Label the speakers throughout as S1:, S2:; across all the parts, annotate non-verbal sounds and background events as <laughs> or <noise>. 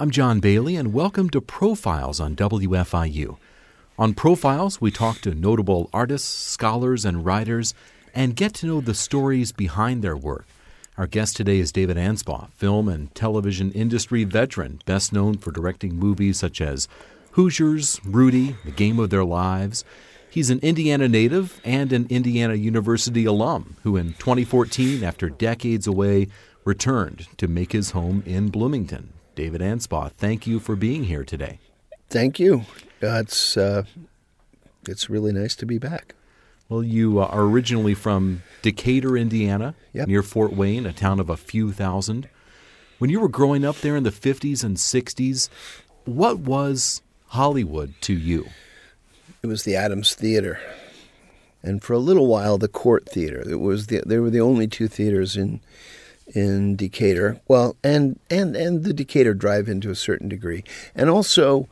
S1: I'm John Bailey, and welcome to Profiles on WFIU. On Profiles, we talk to notable artists, scholars, and writers and get to know the stories behind their work. Our guest today is David Anspaugh, film and television industry veteran, best known for directing movies such as Hoosiers, Rudy, The Game of Their Lives. He's an Indiana native and an Indiana University alum who, in 2014, after decades away, returned to make his home in Bloomington. David Anspaugh, thank you for being here today.
S2: Thank you. Uh, it's uh, it's really nice to be back.
S1: Well, you uh, are originally from Decatur, Indiana,
S2: yep.
S1: near Fort Wayne, a town of a few thousand. When you were growing up there in the 50s and 60s, what was Hollywood to you?
S2: It was the Adams Theater. And for a little while, the Court Theater. It was the, they were the only two theaters in in Decatur. Well, and and and the Decatur Drive-In to a certain degree, and also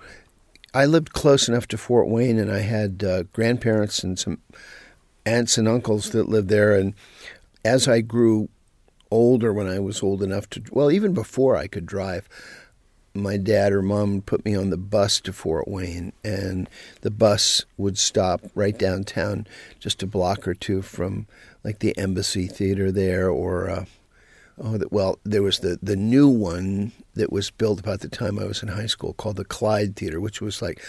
S2: I lived close enough to Fort Wayne, and I had uh, grandparents and some aunts and uncles that lived there. And as I grew older, when I was old enough to, well, even before I could drive, my dad or mom put me on the bus to Fort Wayne, and the bus would stop right downtown, just a block or two from like the Embassy Theater there, or uh, oh, well, there was the the new one that was built about the time I was in high school called the Clyde Theater, which was like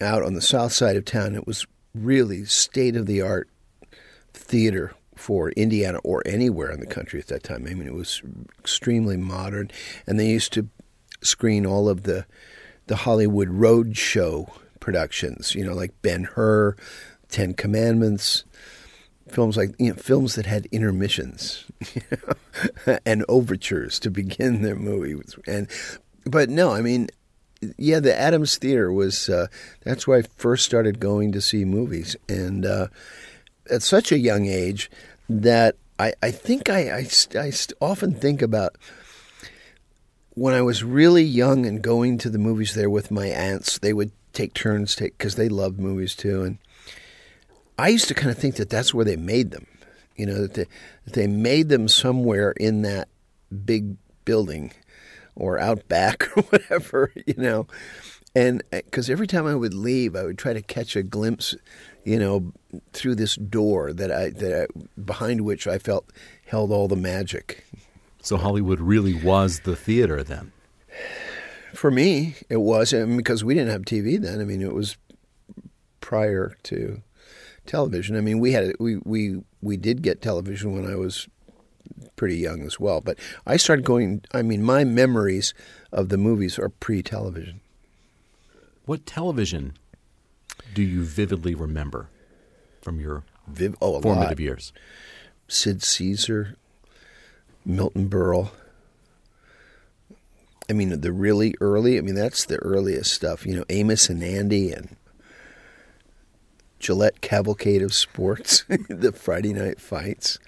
S2: out on the south side of town. It was really state of the art theater for Indiana or anywhere in the country at that time. I mean, it was extremely modern, and they used to screen all of the the Hollywood road show productions. You know, like Ben Hur, Ten Commandments, films like you know, films that had intermissions you <laughs> know, and overtures to begin their movie. And but no, I mean, yeah, the Adams Theater was uh, that's where I first started going to see movies, and uh, at such a young age that I, I think I, I, I often think about when I was really young and going to the movies there with my aunts. They would take turns take because they loved movies too, and I used to kind of think that that's where they made them. You know, that they, that they made them somewhere in that big building or out back <laughs> or whatever, you know. And because uh, every time I would leave, I would try to catch a glimpse, you know, through this door that I that I, behind which I felt held all the magic.
S1: So Hollywood really was the theater then.
S2: For me, it was mean, because we didn't have TV then. I mean, it was prior to television. I mean, we had we we we did get television when I was pretty young as well. But I started going. I mean, my memories of the movies are pre-television.
S1: What television do you vividly remember from your
S2: Viv- oh,
S1: formative
S2: lot.
S1: years?
S2: Sid Caesar, Milton Berle. I mean, the really early. I mean, that's the earliest stuff. You know, Amos and Andy and Gillette Cavalcade of Sports, <laughs> the Friday night fights.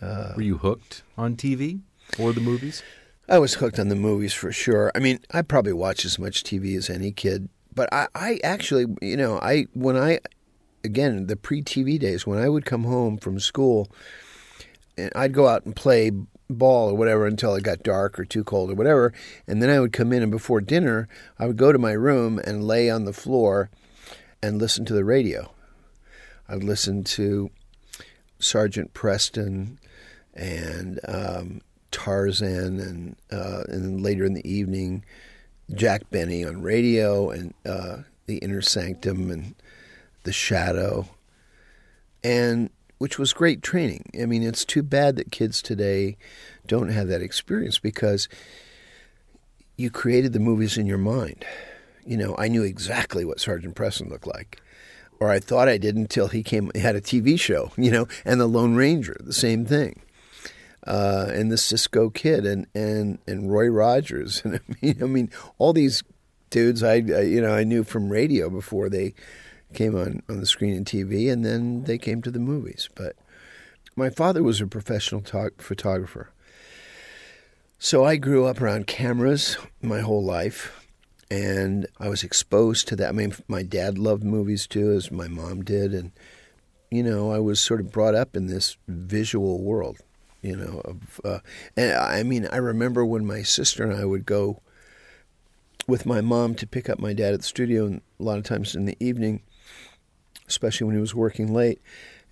S1: Uh, Were you hooked on TV or the movies?
S2: I was hooked on the movies for sure. I mean, I probably watch as much TV as any kid, but I, I actually, you know, I when I again the pre-TV days when I would come home from school, and I'd go out and play ball or whatever until it got dark or too cold or whatever, and then I would come in and before dinner I would go to my room and lay on the floor and listen to the radio. I'd listen to Sergeant Preston and um, Tarzan, and uh, and then later in the evening, Jack Benny on radio, and uh, the Inner Sanctum, and the Shadow, and which was great training. I mean, it's too bad that kids today don't have that experience because you created the movies in your mind you know, I knew exactly what Sergeant Preston looked like. Or I thought I did until he came had a TV show, <laughs> you know, and the Lone Ranger, the same thing. Uh, and the Cisco Kid and, and, and Roy Rogers. <laughs> And I mean, I mean, all these dudes I, I, you know I knew from radio before they came on, on the screen and TV, and then they came to the movies. But my father was a professional talk, photographer, so I grew up around cameras my whole life and I was exposed to that. I mean, my dad loved movies too, as my mom did, and you know, I was sort of brought up in this visual world. you know. Of uh, and I mean, I remember when my sister and I would go with my mom to pick up my dad at the studio, and a lot of times in the evening, especially when he was working late,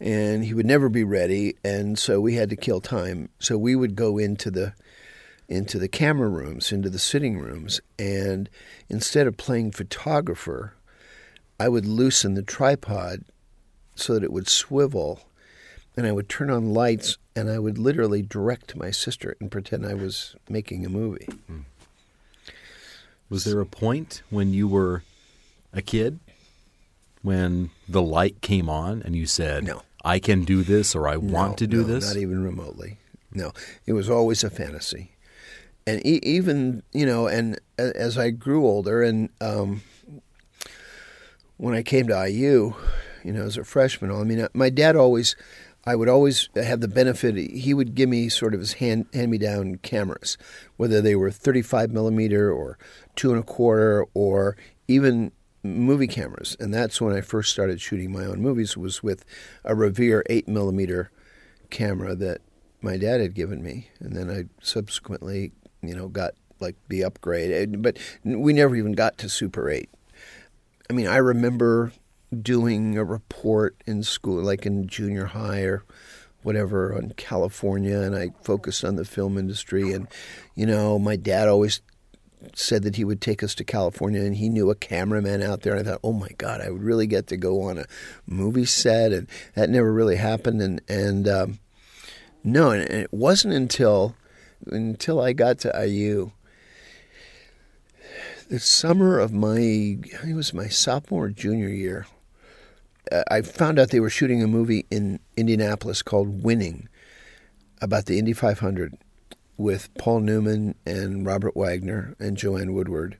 S2: and he would never be ready, and so we had to kill time. So we would go into the into the camera rooms, into the sitting rooms, and instead of playing photographer, I would loosen the tripod so that it would swivel, and I would turn on lights, and I would literally direct my sister and pretend I was making a movie.
S1: Was there a point when you were a kid when the light came on and you said,
S2: No.
S1: I can do this or I want to do
S2: no,
S1: this?
S2: Not even remotely. No, it was always a fantasy, and e- even you know, and as I grew older, and um, when I came to IU, you know, as a freshman, I mean, uh, my dad always, I would always have the benefit. He would give me sort of his hand hand me down cameras, whether they were thirty five millimeter or two and a quarter or even movie cameras, and that's when I first started shooting my own movies. Was with a Revere eight millimeter camera that my dad had given me, and then I subsequently, you know, got like the upgrade. But we never even got to Super Eight. I mean, I remember doing a report in school, like in junior high or whatever, on California, and I focused on the film industry. And you know, my dad always said that he would take us to California and he knew a cameraman out there. And I thought, oh my God, I would really get to go on a movie set. And that never really happened. And, and um, no, and it wasn't until until I got to IU. The summer of my, I think it was my sophomore or junior year, uh, I found out they were shooting a movie in Indianapolis called Winning about the Indy 500 with Paul Newman and Robert Wagner and Joanne Woodward.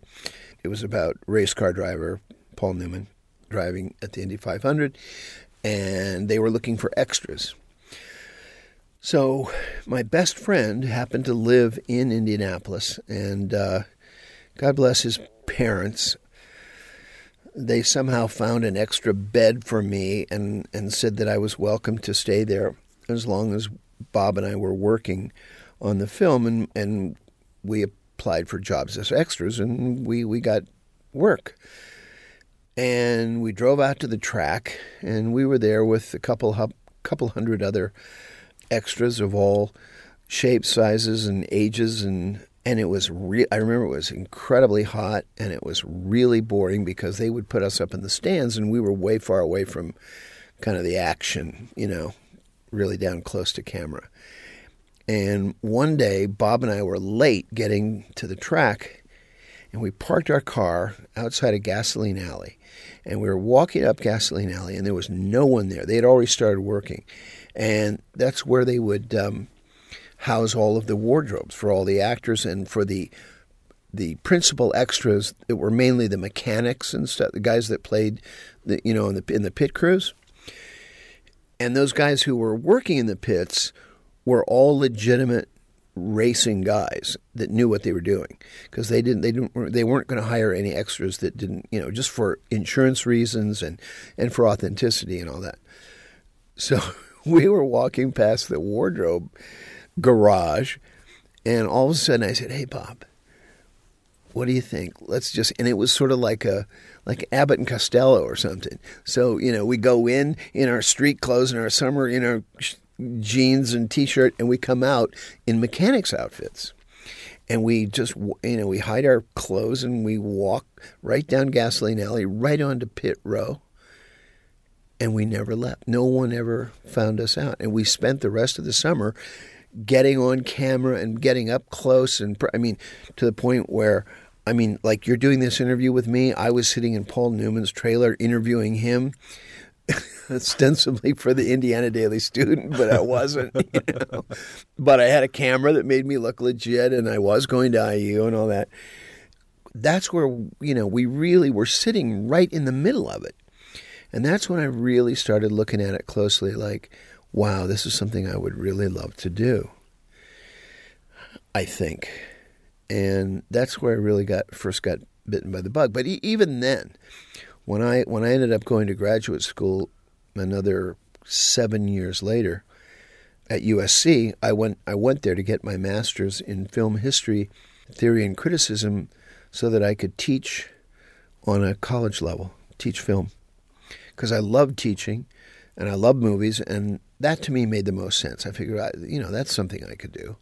S2: It was about race car driver Paul Newman driving at the Indy 500, and they were looking for extras. So, my best friend happened to live in Indianapolis, and uh, God bless his parents. They somehow found an extra bed for me and, and said that I was welcome to stay there as long as Bob and I were working on the film, and, and we applied for jobs as extras, and we, we got work. And we drove out to the track, and we were there with a couple couple hundred other extras of all shapes, sizes, and ages, and and it was re- I remember it was incredibly hot, and it was really boring because they would put us up in the stands, and we were way far away from kind of the action, you know, really down close to camera. And one day, Bob and I were late getting to the track, and we parked our car outside a gasoline alley. And we were walking up gasoline alley, and there was no one there. They had already started working, and that's where they would um, house all of the wardrobes for all the actors and for the the principal extras that were mainly the mechanics and stuff, the guys that played, the, you know, in the in the pit crews. And those guys who were working in the pits were all legitimate racing guys that knew what they were doing because they didn't they didn't they weren't going to hire any extras that didn't you know just for insurance reasons and and for authenticity and all that so <laughs> <laughs> we were walking past the wardrobe garage and all of a sudden I said hey Bob what do you think? Let's just and it was sort of like a like Abbott and Costello or something. So you know we go in in our street clothes and our summer you know jeans and t-shirt and we come out in mechanics outfits. And we just you know we hide our clothes and we walk right down gasoline alley right onto pit row and we never left no one ever found us out and we spent the rest of the summer getting on camera and getting up close and i mean to the point where i mean like you're doing this interview with me i was sitting in paul newman's trailer interviewing him <laughs> ostensibly for the Indiana Daily Student, but I wasn't. <laughs> You know? but I had a camera that made me look legit, and I was going to IU and all that. That's where you know we really were sitting right in the middle of it, and that's when I really started looking at it closely. Like, wow, this is something I would really love to do. I think, and that's where I really got first got bitten by the bug. But even then when I when I ended up going to graduate school another seven years later, at USC, I went I went there to get my master's in film history, theory and criticism so that I could teach on a college level, teach film. Cuz I loved teaching and I love movies and that to me made the most sense. I figured out, you know, that's something I could do.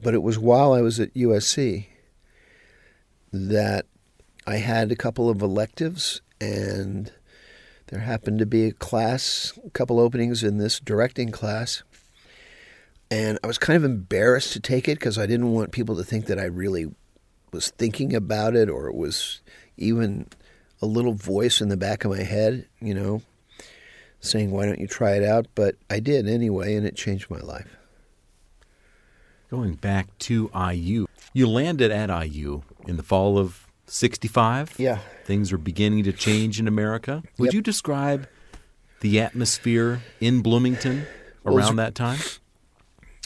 S2: But it was while I was at USC that I had a couple of electives and there happened to be a class, a couple openings in this directing class. And I was kind of embarrassed to take it because I didn't want people to think that I really was thinking about it or it was even a little voice in the back of my head, you know, saying, why don't you try it out? But I did anyway, and it changed my life.
S1: Going back to IU, you landed at IU in the fall of 65.
S2: Yeah.
S1: Things are beginning to change in America. Would
S2: Yep.
S1: you describe the atmosphere in Bloomington around that time?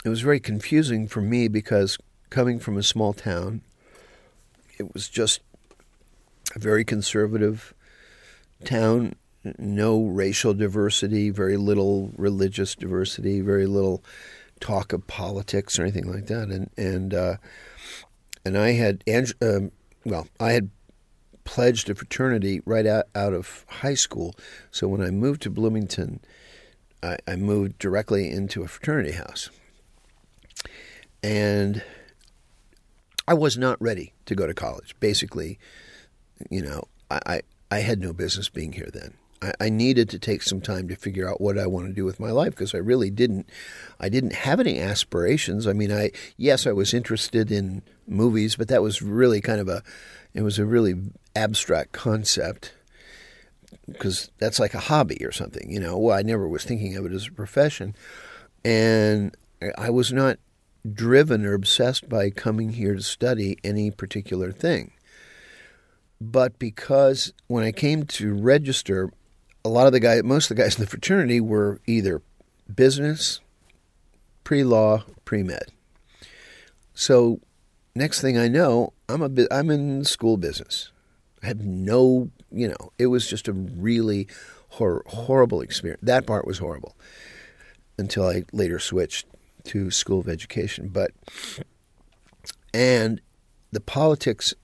S2: it was very confusing for me because coming from a small town, it was just very conservative town, no racial diversity, very little religious diversity, very little talk of politics or anything like that. And and uh, and I had um, well, I had pledged a fraternity right out, out of high school. So when I moved to Bloomington, I, I moved directly into a fraternity house and I was not ready to go to college. Basically, you know, I, I, I had no business being here then. I, I needed to take some time to figure out what I want to do with my life because I really didn't. I didn't have any aspirations. I mean, I yes, I was interested in movies, but that was really kind of a, it was a really abstract concept because that's like a hobby or something, you know. Well, I never was thinking of it as a profession, and I was not driven or obsessed by coming here to study any particular thing. But because when I came to register, a lot of the guys, most of the guys in the fraternity were either business, pre-law, pre-med. So next thing I know, I'm a I'm in school business. I had no, you know, it was just a really hor- horrible experience. That part was horrible until I later switched to School of Education. But and the politics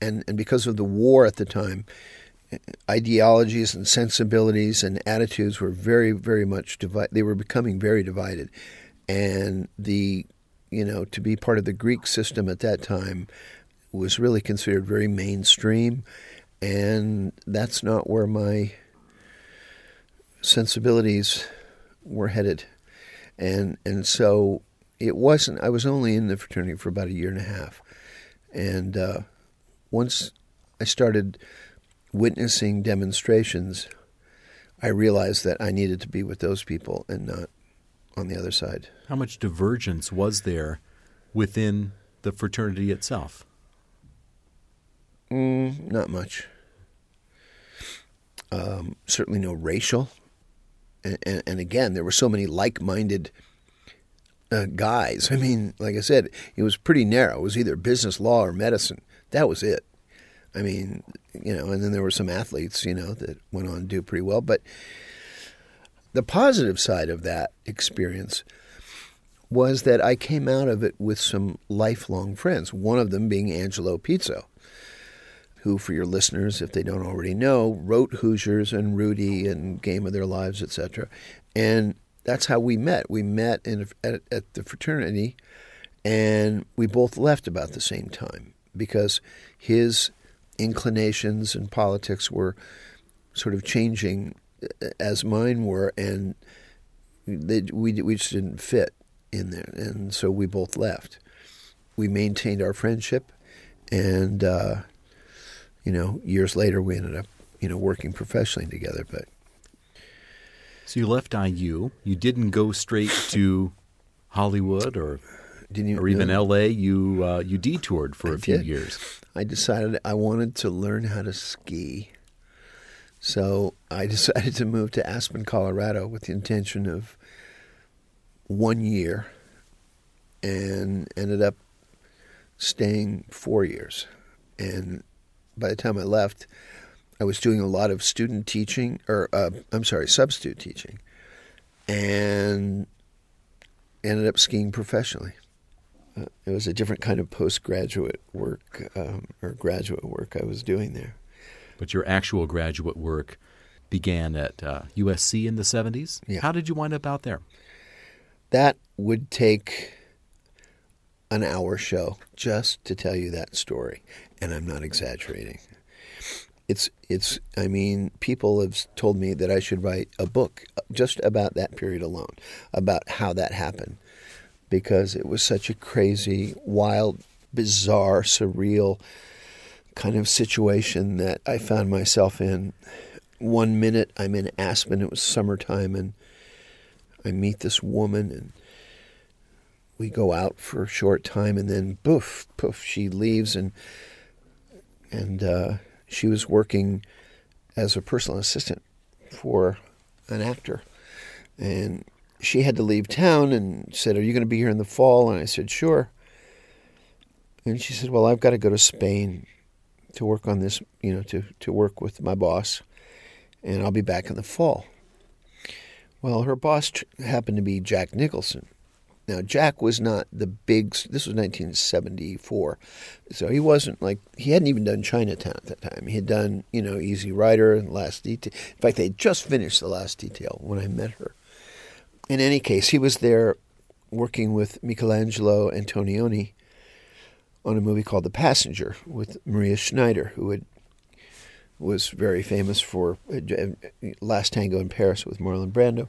S2: and and because of the war at the time, ideologies and sensibilities and attitudes were very very much divided. They were becoming very divided, and the you know to be part of the Greek system at that time was really considered very mainstream, and that's not where my sensibilities were headed and and so it wasn't. I was only in the fraternity for about a year and a half, and uh, once I started witnessing demonstrations, I realized that I needed to be with those people and not on the other side.
S1: How much divergence was there within the fraternity itself?
S2: Mm, not much. Um, certainly no racial. And, and, and again, there were so many like-minded uh, guys. I mean, like I said, it was pretty narrow. It was either business, law, or medicine. That was it. I mean, you know, and then there were some athletes, you know, that went on to do pretty well. But the positive side of that experience was that I came out of it with some lifelong friends. One of them being Angelo Pizzo, who, for your listeners, if they don't already know, wrote Hoosiers and Rudy and Game of Their Lives, etc. And that's how we met. We met in, at, at the fraternity, and we both left about the same time because his inclinations and politics were sort of changing as mine were, and they, we we just didn't fit in there, and so we both left. We maintained our friendship, and uh, you know, years later we ended up you know working professionally together. But
S1: So you left IU. You didn't go straight to Hollywood or
S2: didn't you,
S1: or even
S2: no,
S1: LA. You uh, you detoured for a
S2: I
S1: few
S2: did.
S1: years.
S2: I decided I wanted to learn how to ski. So I <laughs> decided to move to Aspen, Colorado with the intention of one year and ended up staying four years. And by the time I left, I was doing a lot of student teaching, or uh, I'm sorry, substitute teaching. And ended up skiing professionally. Uh, it was a different kind of postgraduate work um, or graduate work I was doing there.
S1: But your actual graduate work began at uh, USC in the 70s.
S2: Yeah.
S1: How did you wind up out there?
S2: That would take an hour show just to tell you that story, and I'm not exaggerating. It's it's I mean, people have told me that I should write a book just about that period alone, about how that happened because it was such a crazy, wild, bizarre, surreal kind of situation that I found myself in. One minute I'm in Aspen, it was summertime, and I meet this woman, and we go out for a short time, and then poof, poof, she leaves, and and uh, she was working as a personal assistant for an actor, and she had to leave town and said, Are you going to be here in the fall? And I said, Sure. And she said, Well, I've got to go to Spain to work on this, you know, to, to work with my boss, and I'll be back in the fall. Well, her boss happened to be Jack Nicholson. Now, Jack was not the big, this was 1974, so he wasn't like, he hadn't even done Chinatown at that time. He had done, you know, Easy Rider and Last Detail. In fact, they had just finished The Last Detail when I met her in any case, he was there working with Michelangelo Antonioni on a movie called The Passenger with Maria Schneider, who had, was very famous for uh, Last Tango in Paris with Marlon Brando.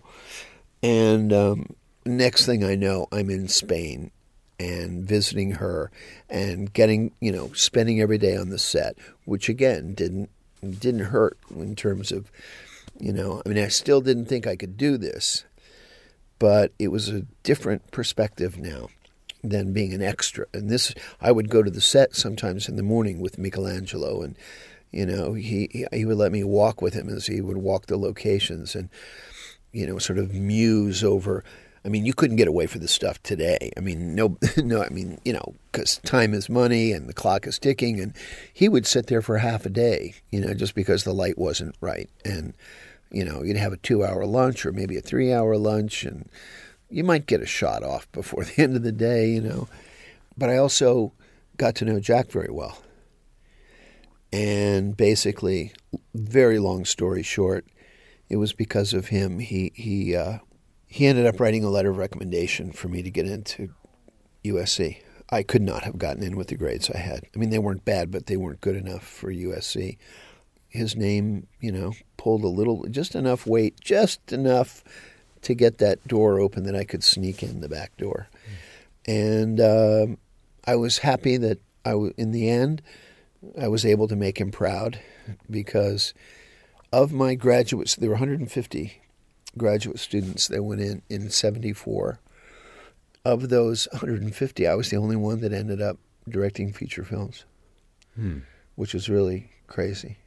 S2: And um, next thing I know, I'm in Spain and visiting her and getting, you know, spending every day on the set, which again didn't didn't hurt in terms of, you know, I mean, I still didn't think I could do this but it was a different perspective now than being an extra. And this, I would go to the set sometimes in the morning with Michelangelo, and you know, he he would let me walk with him as he would walk the locations, and you know, sort of muse over. I mean, you couldn't get away from this stuff today. I mean, no, <laughs> no. I mean, you know, because time is money and the clock is ticking, and he would sit there for half a day, you know, just because the light wasn't right, and you know, you'd have a two hour lunch or maybe a three hour lunch, and you might get a shot off <laughs> before the end of the day, you know. But I also got to know Jack very well. And basically, very long story short, it was because of him. He he uh, he ended up writing a letter of recommendation for me to get into USC. I could not have gotten in with the grades I had. I mean, they weren't bad, but they weren't good enough for USC his name, you know, pulled a little, just enough weight, just enough to get that door open that I could sneak in the back door. Mm. And um, I was happy that I, w- in the end, I was able to make him proud because of my graduates, there were 150 graduate students that went in in 74. Of those 150, I was the only one that ended up directing feature films, hmm. which was really crazy.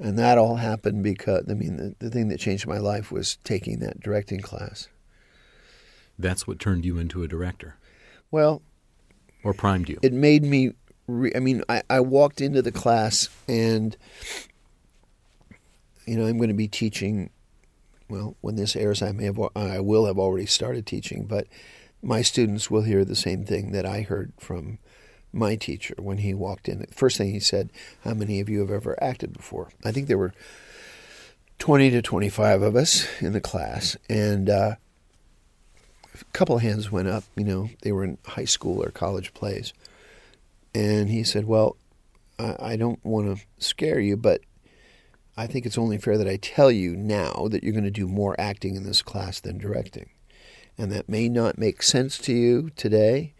S2: And that all happened because, I mean, the, the thing that changed my life was taking that directing class.
S1: That's what turned you into a director?
S2: Well,
S1: or primed you?
S2: It made me, re- I mean, I, I walked into the class and, you know, I'm going to be teaching. Well, when this airs, I may have, I will have already started teaching, but my students will hear the same thing that I heard from my teacher when he walked in. First thing he said, How many of you have ever acted before? I think there were 20 to 25 of us in the class, and uh, a couple of hands went up. You know, they were in high school or college plays. And he said, Well, I, I don't want to scare you, but I think it's only fair that I tell you now that you're going to do more acting in this class than directing. And that may not make sense to you today,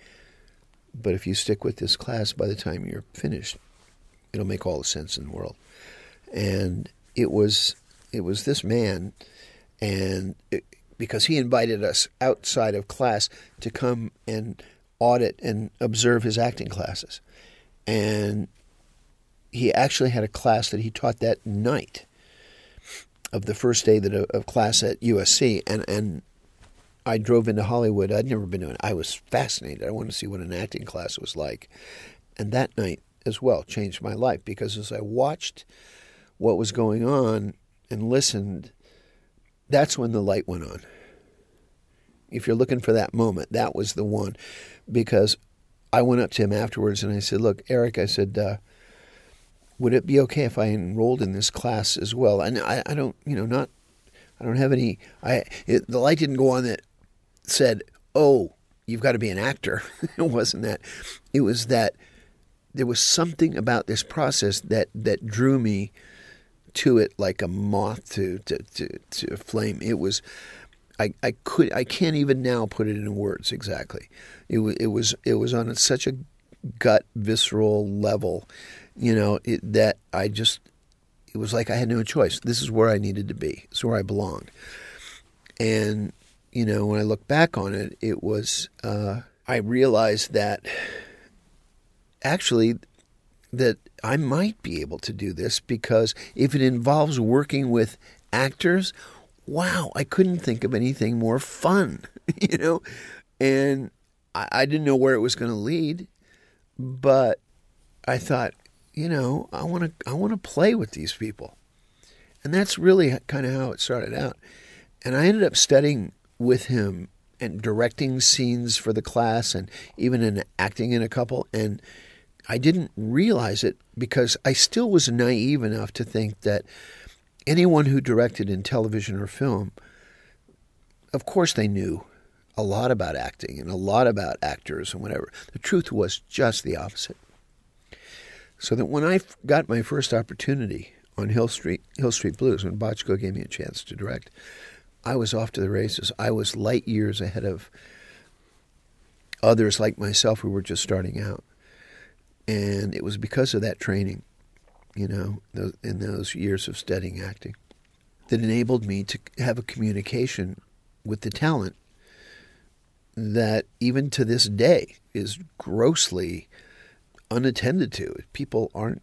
S2: but if you stick with this class, by the time you're finished, it'll make all the sense in the world. And it was it was this man, and it, because he invited us outside of class to come and audit and observe his acting classes, and he actually had a class that he taught that night of the first day that of class at USC, and and I drove into Hollywood. I'd never been to it. I was fascinated. I wanted to see what an acting class was like. And that night as well changed my life because as I watched what was going on and listened, that's when the light went on.
S3: If you're looking for that moment, that was the one, because I went up to him afterwards and I said, "Look, Eric," I said. Uh, would it be okay if I enrolled in this class as well? And I, I don't, you know, not, I don't have any. I it, the light didn't go on that said, "Oh, you've got to be an actor." <laughs> it wasn't that. It was that there was something about this process that that drew me to it like a moth to to to, to a flame. It was. I, I could I can't even now put it in words exactly. It was it was it was on such a gut visceral level, you know, it, that I just it was like I had no choice. This is where I needed to be. It's where I belonged. And you know, when I look back on it, it was uh, I realized that actually that I might be able to do this because if it involves working with actors, wow, I couldn't think of anything more fun, <laughs> you know? And I, I didn't know where it was going to lead, but I thought, you know, I want to I want to play with these people. And that's really kind of how it started out. And I ended up studying with him and directing scenes for the class and even in acting in a couple and I didn't realize it because I still was naive enough to think that anyone who directed in television or film, of course, they knew a lot about acting and a lot about actors and whatever. The truth was just the opposite. So that when I got my first opportunity on Hill Street, Hill Street Blues, when Bochco gave me a chance to direct, I was off to the races. I was light years ahead of others like myself who were just starting out. And it was because of that training, you know, in those years of studying acting, that enabled me to have a communication with the talent that even to this day is grossly unattended to. People aren't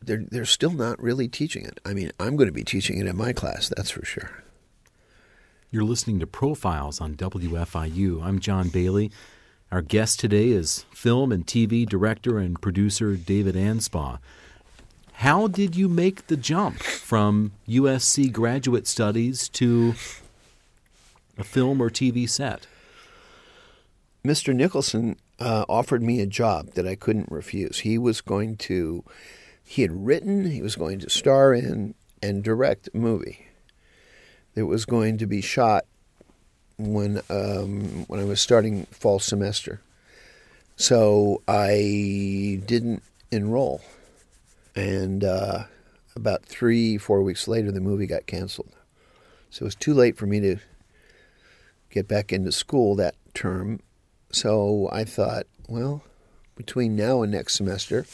S3: they're they're still not really teaching it. I mean, I'm going to be teaching it in my class, that's for sure.
S1: You're listening to Profiles on WFIU. I'm John Bailey. Our guest today is film and TV director and producer David Anspaugh. How did you make the jump from USC graduate studies to a film or TV set?
S3: Mr. Nicholson uh, offered me a job that I couldn't refuse. He was going to, he had written, he was going to star in and direct a movie that was going to be shot when um, when I was starting fall semester. So I didn't enroll, and uh, about three four weeks later, the movie got canceled. So it was too late for me to get back into school that term. So I thought, well, between now and next semester,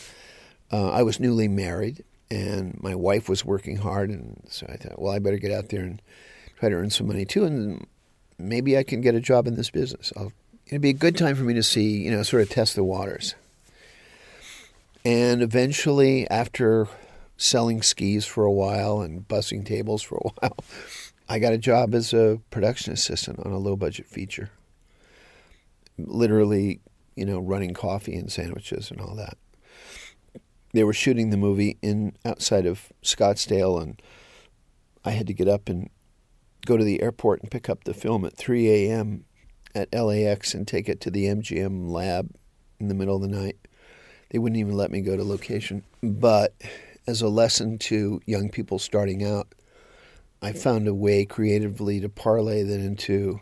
S3: uh, I was newly married, and my wife was working hard, and so I thought, well, I better get out there and try to earn some money too. And maybe I can get a job in this business. I'll, it'd be a good time for me to see, you know, sort of test the waters. And eventually, after selling skis for a while and bussing tables for a <laughs> while, I got a job as a production assistant on a low budget feature. Literally, you know, running coffee and sandwiches and all that. They were shooting the movie in outside of Scottsdale, and I had to get up and go to the airport and pick up the film at 3 a.m. at LAX and take it to the MGM lab in the middle of the night. They wouldn't even let me go to location. But as a lesson to young people starting out, I found a way creatively to parlay that into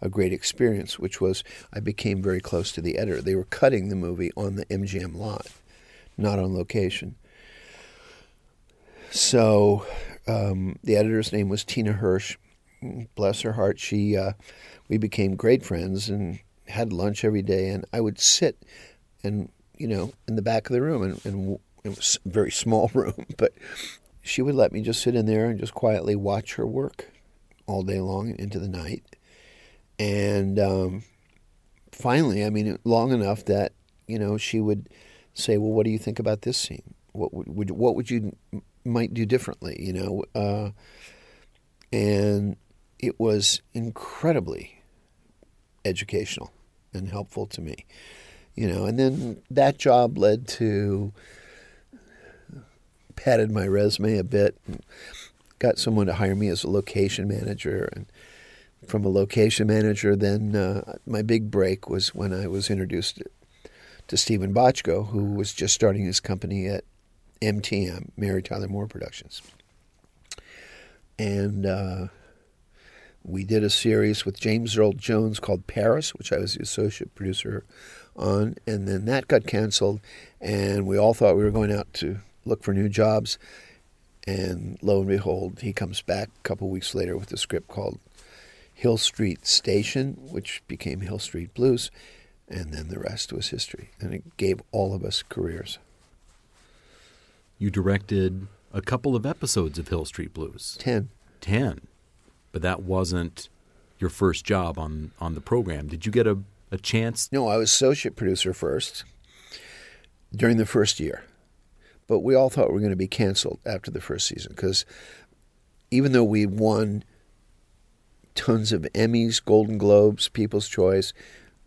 S3: a great experience, which was I became very close to the editor. They were cutting the movie on the MGM lot, not on location. So um, the editor's name was Tina Hirsch bless her heart, she uh, we became great friends and had lunch every day. And I would sit and you know in the back of the room, and, and it was a very <laughs> small room, but she would let me just sit in there and just quietly watch her work all day long into the night. And um, finally, I mean, long enough that you know she would say, "Well, what do you think about this scene? What would, would what would you might do differently?" You know, uh, and it was incredibly educational and helpful to me. You know, and then that job led to padded my resume a bit got someone to hire me as a location manager and from a location manager. Then uh, my big break was when I was introduced to Steven Bochco, who was just starting his company at MTM, Mary Tyler Moore Productions. And uh, we did a series with James Earl Jones called Paris, which I was the associate producer on. And then that got canceled, and we all thought we were going out to look for new jobs. And lo and behold, he comes back a couple weeks later with a script called Hill Street Station, which became Hill Street Blues, and then the rest was history. And it gave all of us careers.
S1: You directed a couple of episodes of Hill Street Blues.
S3: Ten.
S1: Ten. But that wasn't your first job on, on the program. Did you get a, a chance?
S3: No, I was associate producer first during the first year. But we all thought we were going to be canceled after the first season because even though we won tons of Emmys, Golden Globes, People's Choice,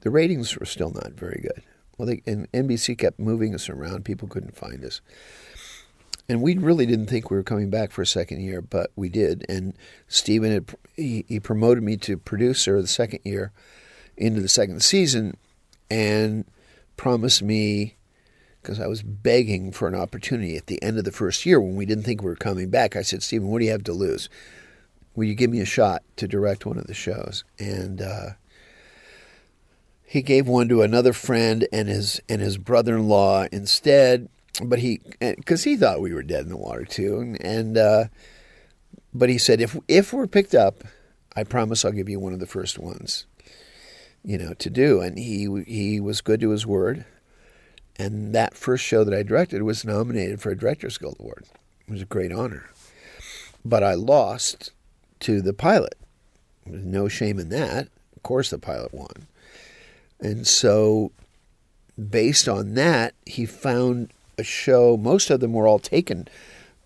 S3: the ratings were still not very good. Well, they, and NBC kept moving us around. People couldn't find us. And we really didn't think we were coming back for a second year, but we did. And Steven had he, he promoted me to producer the second year into the second season, and promised me because I was begging for an opportunity at the end of the first year when we didn't think we were coming back. I said, Steven, what do you have to lose? Will you give me a shot to direct one of the shows? And uh, he gave one to another friend and his and his brother-in-law instead. But he, because he thought we were dead in the water too, and, and uh, but he said, if if we're picked up, I promise I'll give you one of the first ones, you know, to do. And he he was good to his word and that first show that I directed was nominated for a Directors Guild Award. It was a great honor. But I lost to the pilot. There's no shame in that. Of course, the pilot won. And so, based on that, he found a show. Most of them were all taken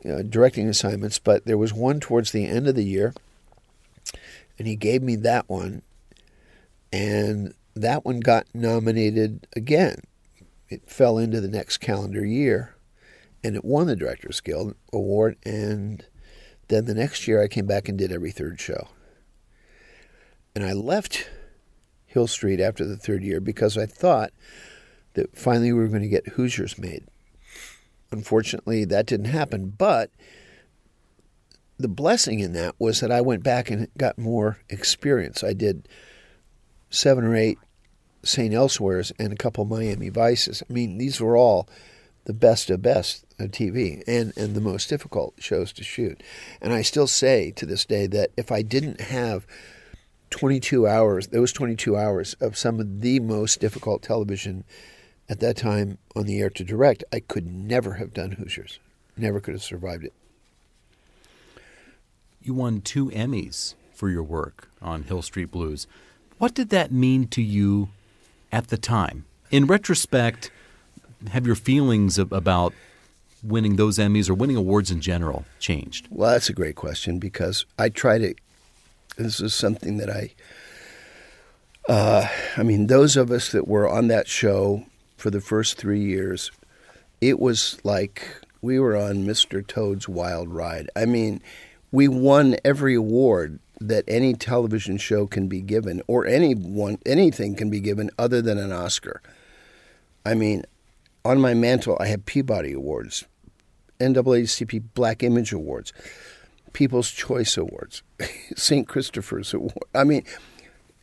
S3: know, directing assignments, but there was one towards the end of the year, and he gave me that one. And that one got nominated again it fell into the next calendar year, and it won the Directors Guild Award. And then the next year, I came back and did every third show. And I left Hill Street after the third year because I thought that finally we were going to get Hoosiers made. Unfortunately, that didn't happen, but the blessing in that was that I went back and got more experience. I did seven or eight St. Elsewhere's and a couple Miami Vices. I mean, these were all the best of best of TV and, and the most difficult shows to shoot. And I still say to this day that if I didn't have 22 hours, those 22 hours of some of the most difficult television at that time on the air to direct, I could never have done Hoosiers. Never could have survived it.
S1: You won two Emmys for your work on Hill Street Blues. What did that mean to you at the time. In retrospect, have your feelings about winning those Emmys or winning awards in general changed?
S3: Well, that's a great question because I try to. This is something that I. Uh, I mean, those of us that were on that show for the first three years, it was like we were on Mr. Toad's Wild Ride. I mean, we won every award that any television show can be given, or anyone, anything can be given other than an Oscar. I mean, on my mantle, I have Peabody Awards, NAACP Black Image Awards, People's Choice Awards, <laughs> St. Christopher's Award. I mean,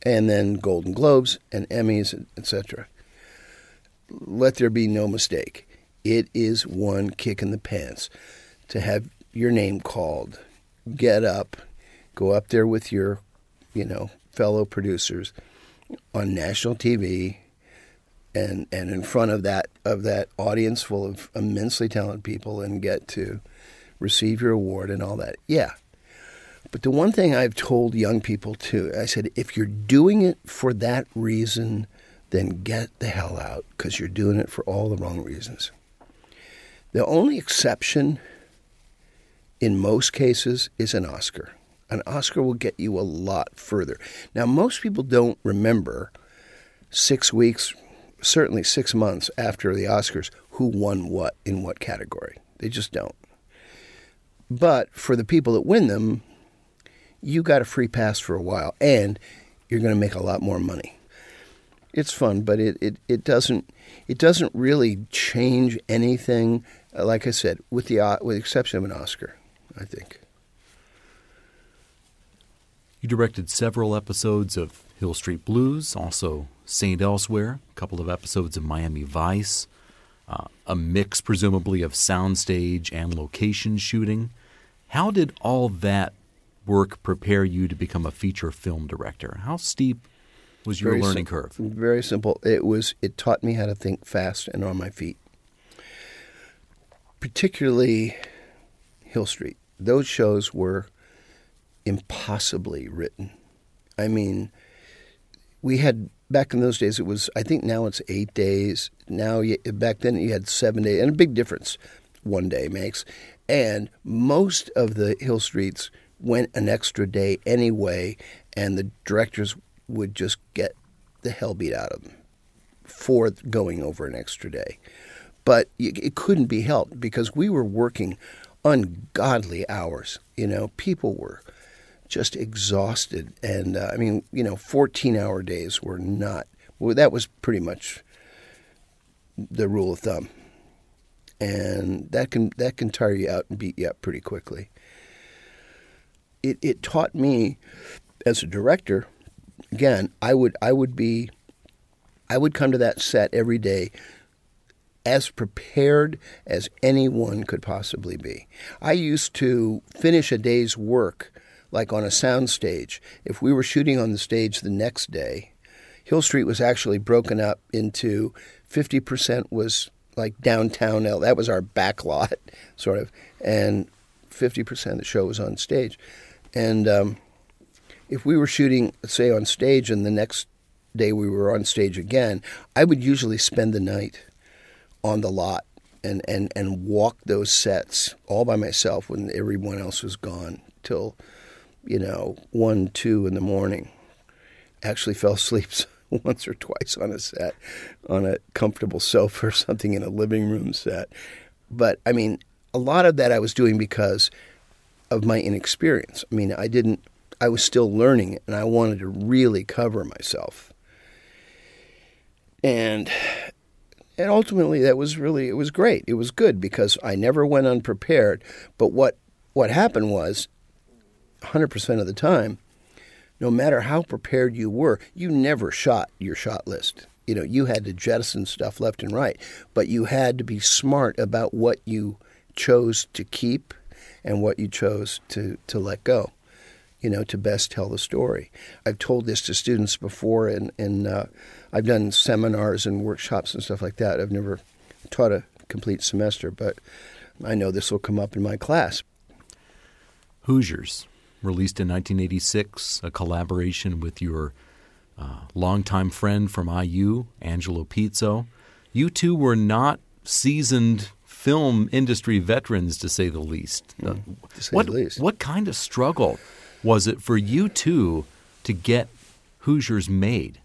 S3: and then Golden Globes and Emmys, etc. Let there be no mistake. It is one kick in the pants to have your name called, get up, go up there with your, you know, fellow producers on national TV and and in front of that of that audience full of immensely talented people and get to receive your award and all that. Yeah. But the one thing I've told young people too, I said if you're doing it for that reason, then get the hell out because you're doing it for all the wrong reasons. The only exception in most cases is an Oscar an Oscar will get you a lot further. Now, most people don't remember six weeks, certainly six months after the Oscars, who won what in what category. They just don't. But for the people that win them,
S2: you got a free pass for a while, and you're going to make a lot more money. It's fun, but it, it, it doesn't it doesn't really change anything. uh, Like I said, with the uh, with the exception of an Oscar, I think.
S1: You directed several episodes of Hill Street Blues, also Saint Elsewhere, a couple of episodes of Miami Vice, uh, a mix presumably of soundstage and location shooting. How did all that work prepare you to become a feature film director? How steep was your
S2: Very
S1: learning
S2: sim-
S1: curve?
S2: Very simple. It was. It taught me how to think fast and on my feet. Particularly, Hill Street. Those shows were impossibly written. I mean, we had back in those days. It was. I think now it's eight days. Now, you, back then you had seven days, and a big difference one day makes. And most of the Hill Streets went an extra day anyway, and the directors would just get the hell beat out of them for going over an extra day. But it couldn't be helped because we were working ungodly hours. You know, people were just exhausted. And uh, I mean, you know, 14 hour days were not, well, that was pretty much the rule of thumb. And that can that can tire you out and beat you up pretty quickly. It it taught me as a director again, I would I would be I would come to that set every day as prepared as anyone could possibly be. I used to finish a day's work like on a sound stage. If we were shooting on the stage the next day, Hill Street was actually broken up into 50% was like downtown L. That was our back lot, sort of, and 50% of the show was on stage. And um, if we were shooting, say, on stage, and the next day we were on stage again, I would usually spend the night on the lot and, and, and walk those sets all by myself when everyone else was gone till, you know, one, two in the morning. Actually fell asleep <laughs> once or twice on a set, on a comfortable sofa or something in a living room set. But I mean, a lot of that I was doing because of my inexperience. I mean, I didn't I was still learning and I wanted to really cover myself. And and ultimately, that was really it was great. It was good because I never went unprepared. But what what happened was, 100% of the time, no matter how prepared you were, you never shot your shot list. You know, you had to jettison stuff left and right, but you had to be smart about what you chose to keep and what you chose to, to let go you know, to best tell the story. I've told this to students before, and, and uh, I've done seminars and workshops and stuff like that. I've never taught a complete semester, but I know this will come up in my class.
S1: Hoosiers, released in 1986, a collaboration with your uh, longtime friend from IU, Angelo Pizzo. You two were not seasoned film industry veterans, to say the least.
S2: To say
S1: what,
S2: the least.
S1: what kind of struggle was it for you two to get Hoosiers made?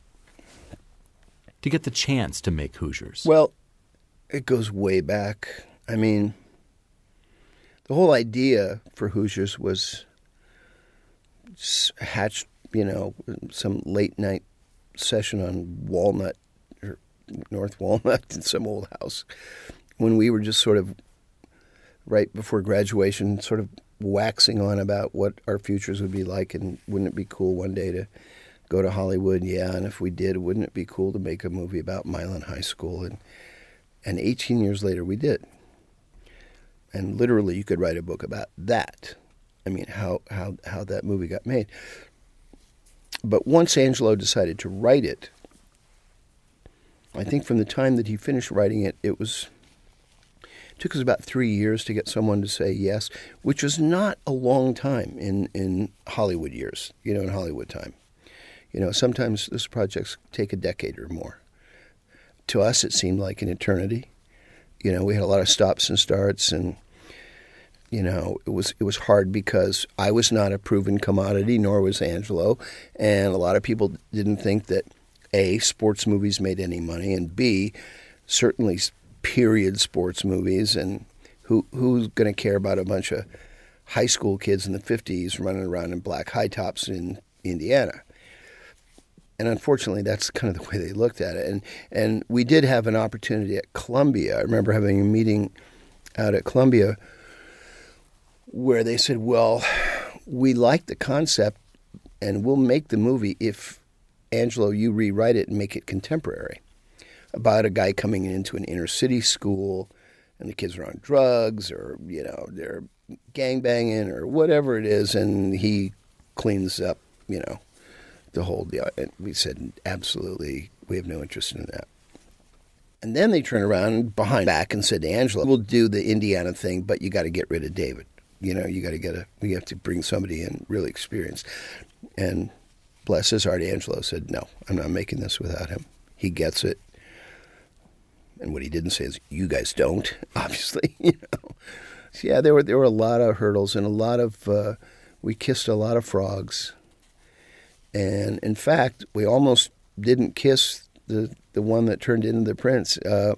S1: To get the chance to make Hoosiers?
S2: Well, it goes way back. I mean, the whole idea for Hoosiers was hatched, you know, some late night session on Walnut or North Walnut in <laughs> some old house when we were just sort of right before graduation, sort of waxing on about what our futures would be like and wouldn't it be cool one day to go to Hollywood? Yeah, and if we did, wouldn't it be cool to make a movie about Milan High School? And and 18 years later, we did. And literally, you could write a book about that. I mean, how how how that movie got made. But once Angelo decided to write it, I think from the time that he finished writing it, it was took us about three years to get someone to say yes, which was not a long time in, in Hollywood years, you know, in Hollywood time. You know, sometimes those projects take a decade or more. To us, it seemed like an eternity. You know, we had a lot of stops and starts, and you know, it was it was hard because I was not a proven commodity, nor was Angelo, and a lot of people didn't think that a sports movies made any money, and b certainly period sports movies, and who who's going to care about a bunch of high school kids in the 50s running around in black high tops in Indiana. And unfortunately, that's kind of the way they looked at it. And and we did have an opportunity at Columbia. I remember having a meeting out at Columbia where they said, "Well, we like the concept, and we'll make the movie if Angelo you rewrite it and make it contemporary." About a guy coming into an inner city school, and the kids are on drugs, or you know they're gang banging, or whatever it is, and he cleans up, you know, the whole deal. And we said, absolutely, we have no interest in that. And then they turned around behind back and said to Angelo, "We'll do the Indiana thing, but you got to get rid of David. You know, you got to get a. We have to bring somebody in really experienced." And bless his heart, Angelo said, "No, I'm not making this without him. He gets it." And what he didn't say is, "You guys don't." <laughs> Obviously, <laughs> you know. So yeah, there were there were a lot of hurdles and a lot of. Uh, we kissed a lot of frogs and in fact, we almost didn't kiss the the one that turned into the prince. Uh,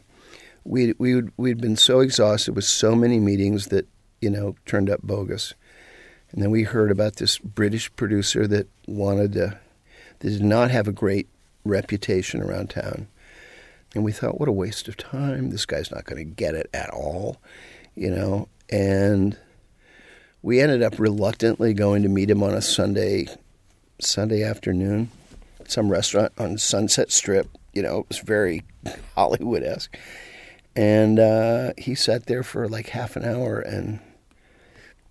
S2: we we we'd been so exhausted with so many meetings that you know turned up bogus, and then we heard about this British producer that wanted to, that did not have a great reputation around town, and we thought, what a waste of time. This guy's not going to get it at all, you know, and. We ended up reluctantly going to meet him on a Sunday Sunday afternoon, some restaurant on Sunset Strip. You know, it was very <laughs> Hollywood esque. And uh, he sat there for like half an hour and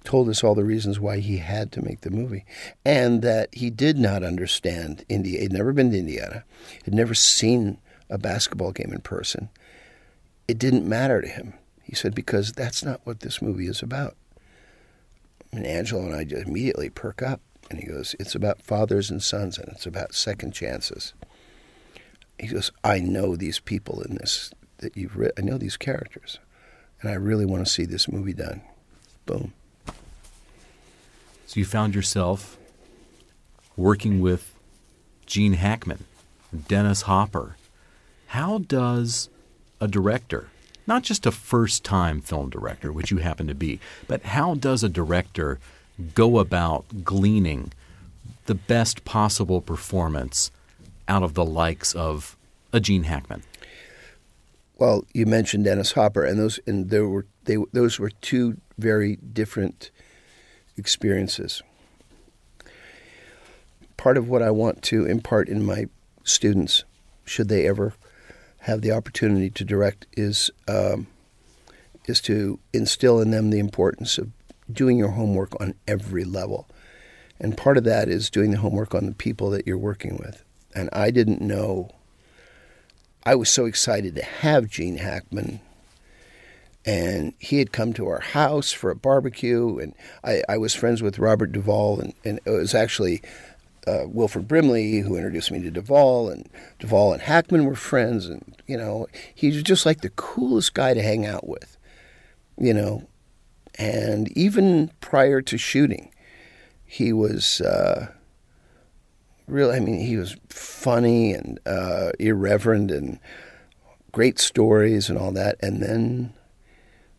S2: told us all the reasons why he had to make the movie, and that he did not understand India. He'd never been to Indiana, had never seen a basketball game in person. It didn't matter to him. He said because that's not what this movie is about. And Angelo and I just immediately perk up. And he goes, It's about fathers and sons and it's about second chances. He goes, I know these people in this that you've written, I know these characters. And I really want to see this movie done. Boom.
S1: So you found yourself working with Gene Hackman, Dennis Hopper. How does a director, not just a first time film director, which you happen to be, but how does a director go about gleaning the best possible performance out of the likes of a Gene Hackman?
S2: Well, you mentioned Dennis Hopper, and those and there were they those were two very different experiences. Part of what I want to impart in my students, should they ever have the opportunity to direct, is um, is to instill in them the importance of doing your homework on every level. And part of that is doing the homework on the people that you're working with. And I didn't know, I was so excited to have Gene Hackman. And he had come to our house for a barbecue. And I, I was friends with Robert Duvall. And, and it was actually uh, Wilford Brimley who introduced me to Duvall. And Duvall and Hackman were friends. And, you know, he was just like the coolest guy to hang out with, you know. And even prior to shooting, he was uh, really, I mean, he was funny and uh, irreverent and great stories and all that. And then,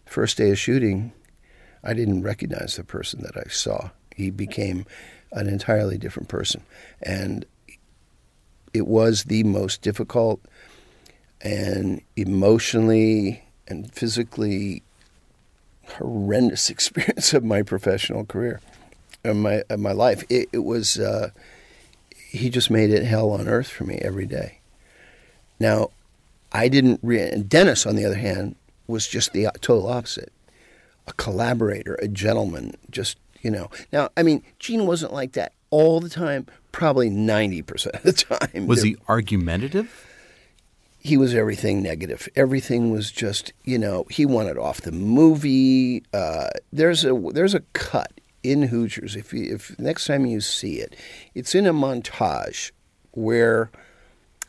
S2: first day of shooting, I didn't recognize the person that I saw. He became an entirely different person. And it was the most difficult and emotionally and physically horrendous <laughs> experience of my professional career in my in my life. It, it was uh, he just made it hell on earth for me every day. Now, I didn't. Re- and Dennis, on the other hand, was just the total opposite. A collaborator, a gentleman, just you know. Now, I mean, Gene wasn't like that all the time. Probably ninety percent of the time.
S1: Was he argumentative?
S2: He was everything negative. Everything was just, you know, he wanted off the movie. Uh, there's a there's a cut in Hoosiers, if you, if next time you see it, it's in a montage where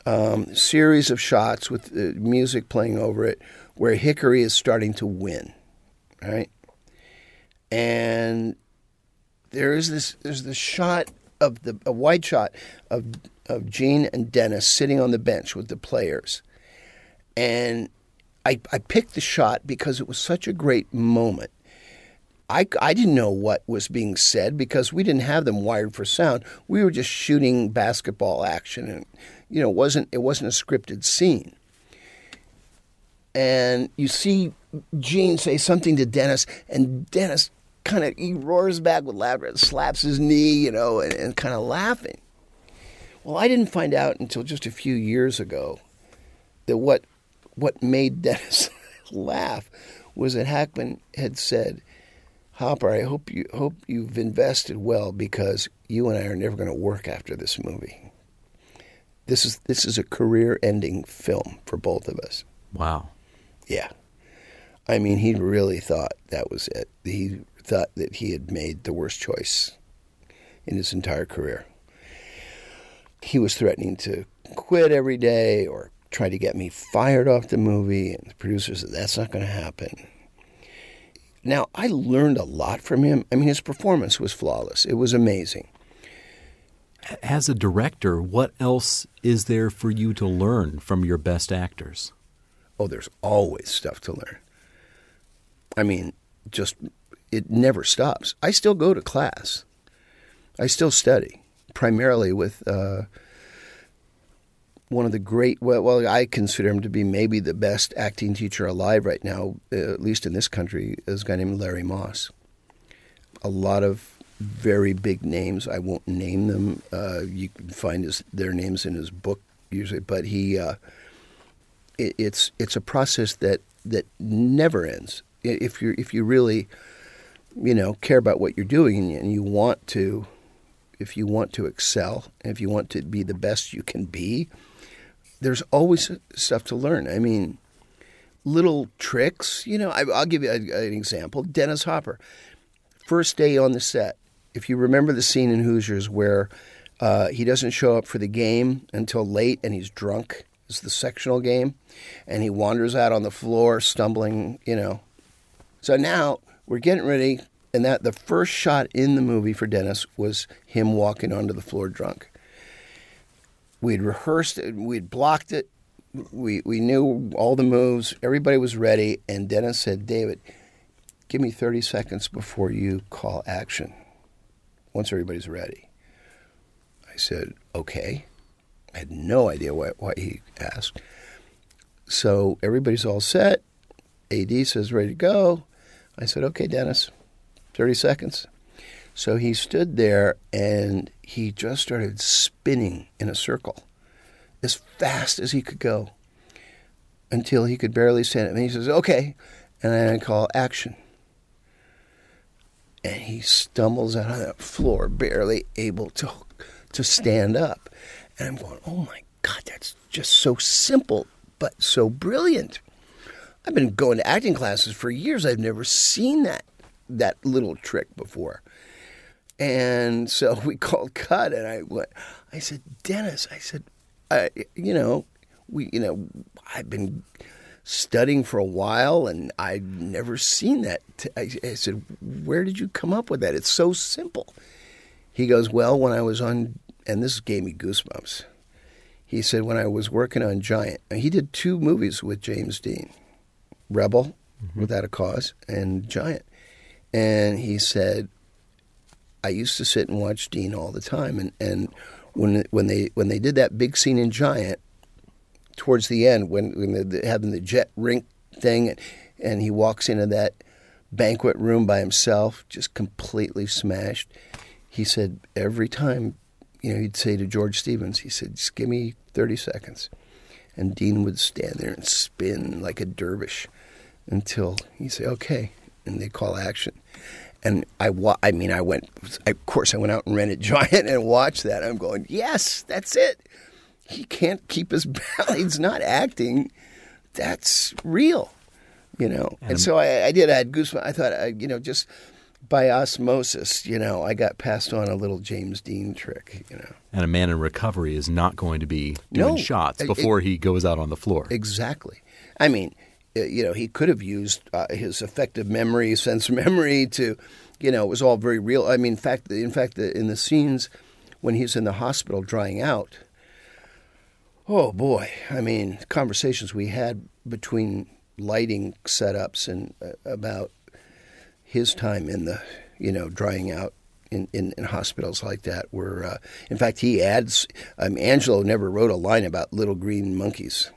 S2: um, series of shots with the music playing over it, where Hickory is starting to win, right? And there is this there's this shot of the a wide shot of of Gene and Dennis sitting on the bench with the players, and I I picked the shot because it was such a great moment I, I didn't know what was being said because we didn't have them wired for sound. We were just shooting basketball action, and you know, it wasn't it wasn't a scripted scene. And you see Gene say something to Dennis, and Dennis kind of he roars back with laughter and slaps his knee, you know, and, and kind of laughing. Well, I didn't find out until just a few years ago that what what made <laughs> Dennis laugh was that Hackman had said Hopper, I hope you hope you've invested well because you and I are never going to work after this movie. This is this is a career-ending film for both of us.
S1: Wow.
S2: Yeah. I mean, he really thought that was it. He thought that he had made the worst choice in his entire career. He was threatening to quit every day or try to get me fired off the movie, and the producer said that's not going to happen. Now, I learned a lot from him. I mean, his performance was flawless, it was amazing.
S1: As a director, what else is there for you to learn from your best actors?
S2: Oh, there's always stuff to learn. I mean, just it never stops. I still go to class. I still study, primarily with uh, one of the great, well, well, I consider him to be maybe the best acting teacher alive right now, uh, at least in this country, is a guy named Larry Moss. A lot of very big names. I won't name them. Uh, you can find his, their names in his book usually, but he. Uh, it, it's it's a process that that never ends. If you if you really, you know, care about what you're doing and you, want to, if you want to excel, if you want to be the best you can be, there's always stuff to learn. I mean, little tricks. You know, I, will give you a, an example. Dennis Hopper, first day on the set. If you remember the scene in Hoosiers where uh, he doesn't show up for the game until late and he's drunk. It's the sectional game, and he wanders out on the floor, stumbling. You know. So now we're getting ready, and that the first shot in the movie for Dennis was him walking onto the floor drunk. We'd rehearsed it, we'd blocked it, we we knew all the moves, everybody was ready, and Dennis said, "David, give me 30 seconds before you call action. Once everybody's ready." I said, "Okay." I had no idea why, why he asked. So everybody's all set. AD says, ready to go. I said, okay, Dennis, 30 seconds. So he stood there and he just started spinning in a circle as fast as he could go until he could barely stand up. And he says, okay. And I call action. And he stumbles out on that floor, barely able to, to stand up. And I'm going, oh my God, that's just so simple, but so brilliant. I've been going to acting classes for years. I've never seen that that little trick before. And so <laughs> we called cut, and I went. I said, Dennis. I said, I, you know, we, you know, I've been studying for a while, and I've never seen that. I, I said, where did you come up with that? It's so simple. He goes, well, when I was on, and this gave me goosebumps. He said, when I was working on Giant, he did two movies with James Dean, Rebel, mm-hmm. Without a Cause, and Giant. And he said, I used to sit and watch Dean all the time, and and when when they when they did that big scene in Giant, towards the end when when they having the Jett Rink thing, and, and he walks into that banquet room by himself, just completely smashed. He said every time, you know, he'd say to George Stevens, he said, "Just give me thirty seconds," and Dean would stand there and spin like a dervish until he say, "Okay," and they call action and I, wa- I mean, I went. of course, I went out and <laughs> rented Giant and watched that. I'm going, yes, that's it. He can't keep his <laughs> balance. He's not acting. That's real, you know. And, and so I, I, did. I had goosebumps. I thought, I, you know, just by osmosis, you know, I got passed on a little James Dean trick, you know.
S1: And a man in recovery is not going to be doing
S2: no,
S1: shots before it, he goes out on the floor.
S2: Exactly. I mean, you know, he could have used uh, his affective memory, <laughs> sense memory to, you know, it was all very real. I mean, in fact, in fact, in the scenes when he's in the hospital drying out, oh boy, I mean, conversations we had between lighting setups and uh, about his time in the you know drying out in, in, in hospitals like that were uh, in fact he adds um, Angelo never wrote a line about little green monkeys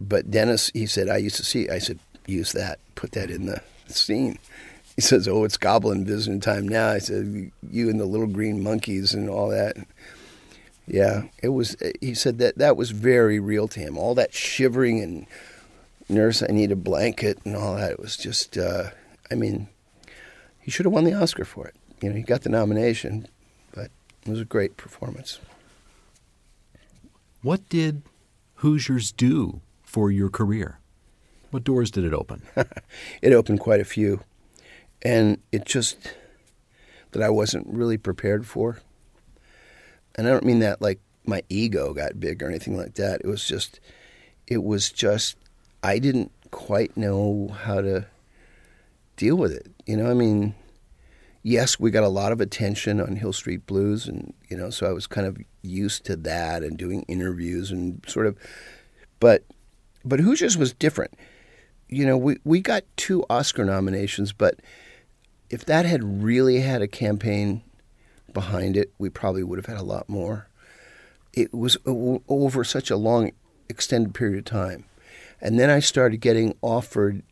S2: but Dennis he said I used to see I said use that put that in the scene. He says oh it's goblin visiting time now. I said you and the little green monkeys and all that. Yeah it was he said that that was very real to him. All that shivering and nurse I need a blanket and all that it was just uh, I mean he should have won the Oscar for it. You know, he got the nomination, but it was a great performance.
S1: What did Hoosiers do for your career? What doors did it open? <laughs>
S2: it opened quite a few. And it just that I wasn't really prepared for. And I don't mean that like my ego got big or anything like that. It was just it was just I didn't quite know how to deal with it. You know, I mean, yes, we got a lot of attention on Hill Street Blues, and you know, so I was kind of used to that and doing interviews and sort of, but but Hoosiers was different. You know, we we got two Oscar nominations, but if that had really had a campaign behind it, we probably would have had a lot more. It was over such a long, extended period of time, and then I started getting offered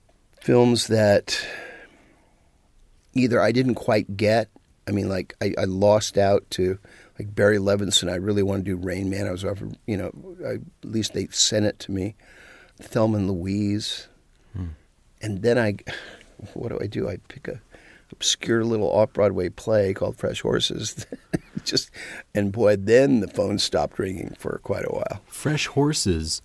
S2: films that either I didn't quite get. I mean, like I, I lost out to like Barry Levinson. I really wanted to do Rain Man. I was offered, you know, I, at least they sent it to me. Thelma and Louise, hmm. and then I, <laughs> what do I do? I pick a obscure little off Broadway play called Fresh Horses. <laughs> Just and boy, then the phone stopped ringing for quite a while.
S1: Fresh Horses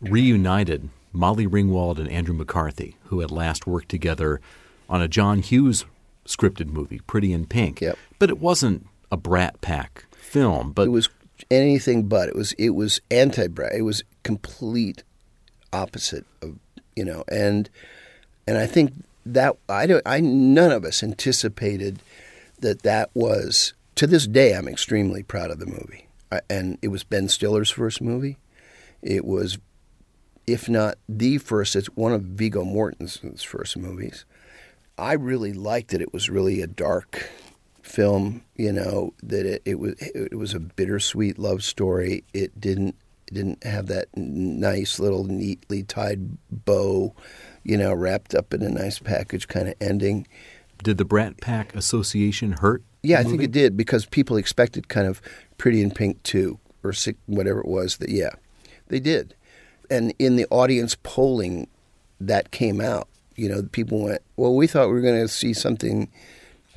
S1: reunited Molly Ringwald and Andrew McCarthy, who had last worked together on a John Hughes scripted movie, Pretty in Pink.
S2: Yep.
S1: But it wasn't a Brat Pack film. But
S2: it was anything but. It was it was anti Brat. It was complete opposite of you know. And and I think that I don't. I none of us anticipated that that was. To this day, I'm extremely proud of the movie. I, and it was Ben Stiller's first movie. It was, if not the first, it's one of Viggo Mortensen's first movies. I really liked it. It was really a dark film. You know that it, it was it was a bittersweet love story. It didn't it didn't have that nice little neatly tied bow, you know, wrapped up in a nice package kind of ending.
S1: Did the Brat Pack Association hurt?
S2: Yeah, I think it did because people expected kind of Pretty in Pink two or whatever it was. That yeah, they did, and in the audience polling, that came out you know, people went, well, we thought we were going to see something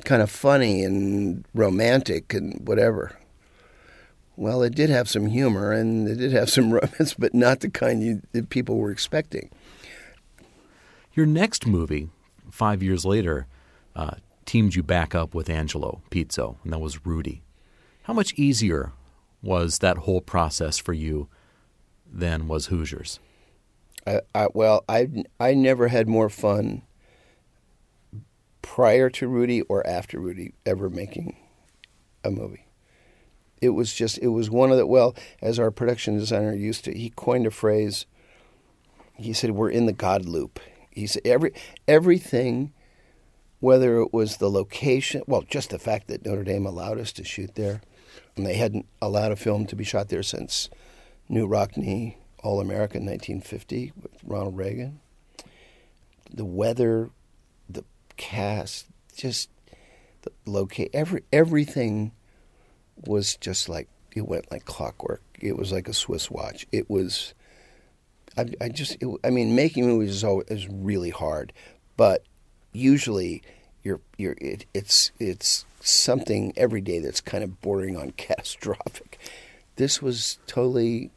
S2: kind of funny and romantic and whatever. Well, it did have some humor and it did have some <laughs> romance, but not the kind you, that people were expecting.
S1: Your next movie, five years later, uh, teamed you back up with Angelo Pizzo, and that was Rudy. How much easier was that whole process for you than was Hoosiers?
S2: I, I, well, I I never had more fun prior to Rudy or after Rudy ever making a movie. It was just it was one of the well, as our production designer used to, he coined a phrase. He said, "We're in the God loop." He said every everything, whether it was the location, well, just the fact that Notre Dame allowed us to shoot there, and they hadn't allowed a film to be shot there since Knute Rockne all American 1950 with Ronald Reagan. The weather, the cast, just the locate every everything was just like it went like clockwork. It was like a Swiss watch. It was. I, I just. It, I mean, making movies is always is really hard, but usually you're you're it, it's it's something every day that's kind of bordering on <laughs> catastrophic. This was totally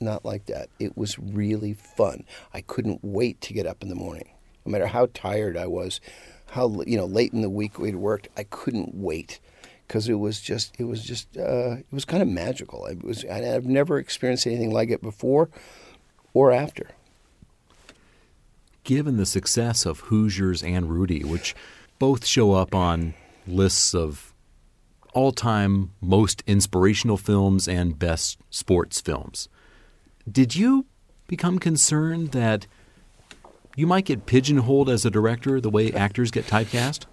S2: not like that. It was really fun. I couldn't wait to get up in the morning. No matter how tired I was, how you know late in the week we'd worked, I couldn't wait because it was just it was just uh, it was kind of magical. It was I've never experienced anything like it before or after.
S1: Given the success of Hoosiers and Rudy, which both show up on lists of all-time most inspirational films and best sports films, did you become concerned that you might get pigeonholed as a director the way actors get typecast?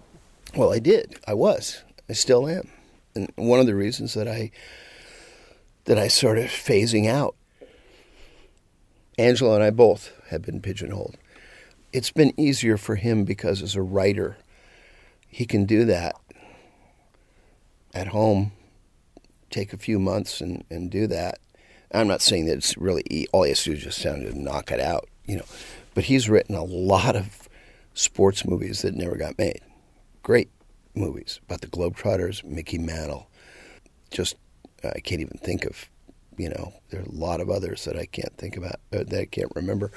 S2: Well, I did. I was. I still am. And one of the reasons that I that I started phasing out. Angelo and I both have been pigeonholed. It's been easier for him because as a writer, he can do that at home, take a few months and, and do that. I'm not saying that it's really all he has to do is just sound to knock it out, you know. But he's written a lot of sports movies that never got made. Great movies about the Globetrotters, Mickey Mantle. Just I can't even think of, you know, there are a lot of others that I can't think about uh, that I can't remember.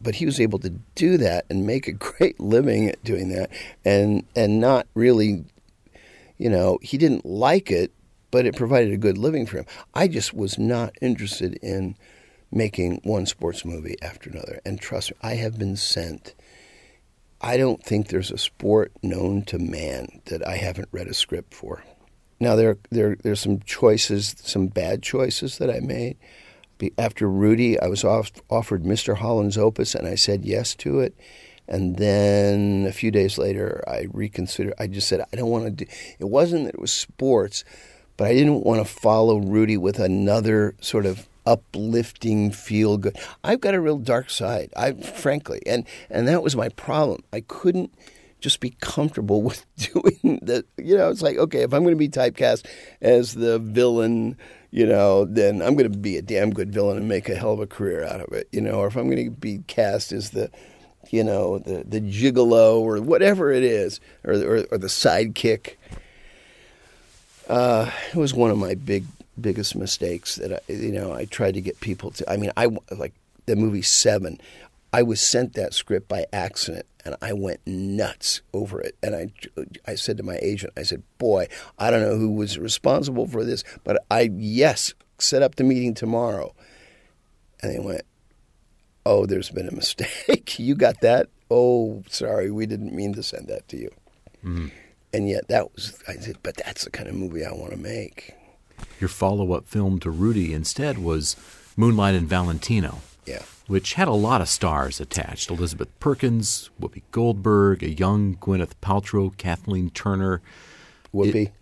S2: But he was able to do that and make a <laughs> great living at doing that, and and not really, you know, he didn't like it, but it provided a good living for him. I just was not interested in making one sports movie after another. And trust me, I have been sent. I don't think there's a sport known to man that I haven't read a script for. Now there there there's some choices, some bad choices that I made. After Rudy, I was off, offered Mr. Holland's Opus, and I said yes to it. And then a few days later, I reconsidered. I just said I don't want to do. It wasn't that it was sports, but I didn't want to follow Rudy with another sort of uplifting, feel good. I've got a real dark side, I frankly, and and that was my problem. I couldn't just be comfortable <laughs> with doing the. You know, it's like okay, if I'm going to be typecast as the villain, you know, then I'm going to be a damn good villain and make a hell of a career out of it. You know, or if I'm going to be cast as the you know, the the gigolo or whatever it is, or or, or the sidekick. Uh, it was one of my big biggest mistakes that I, you know I tried to get people to. I mean, I like the movie Seven. I was sent that script by accident, and I went nuts over it. And I, I said to my agent, I said, "Boy, I don't know who was responsible for this, but I yes, set up the meeting tomorrow." And they went, "Oh, there's been a mistake. <laughs> you got that? Oh, sorry, we didn't mean to send that to you." Mm-hmm. And yet, that was I said, "But that's the kind of movie I want to make."
S1: Your follow up film to Rudy instead was Moonlight and Valentino.
S2: Yeah.
S1: Which had a lot of stars attached Elizabeth Perkins, Whoopi Goldberg, a young Gwyneth Paltrow, Kathleen Turner.
S2: Whoopi.
S1: It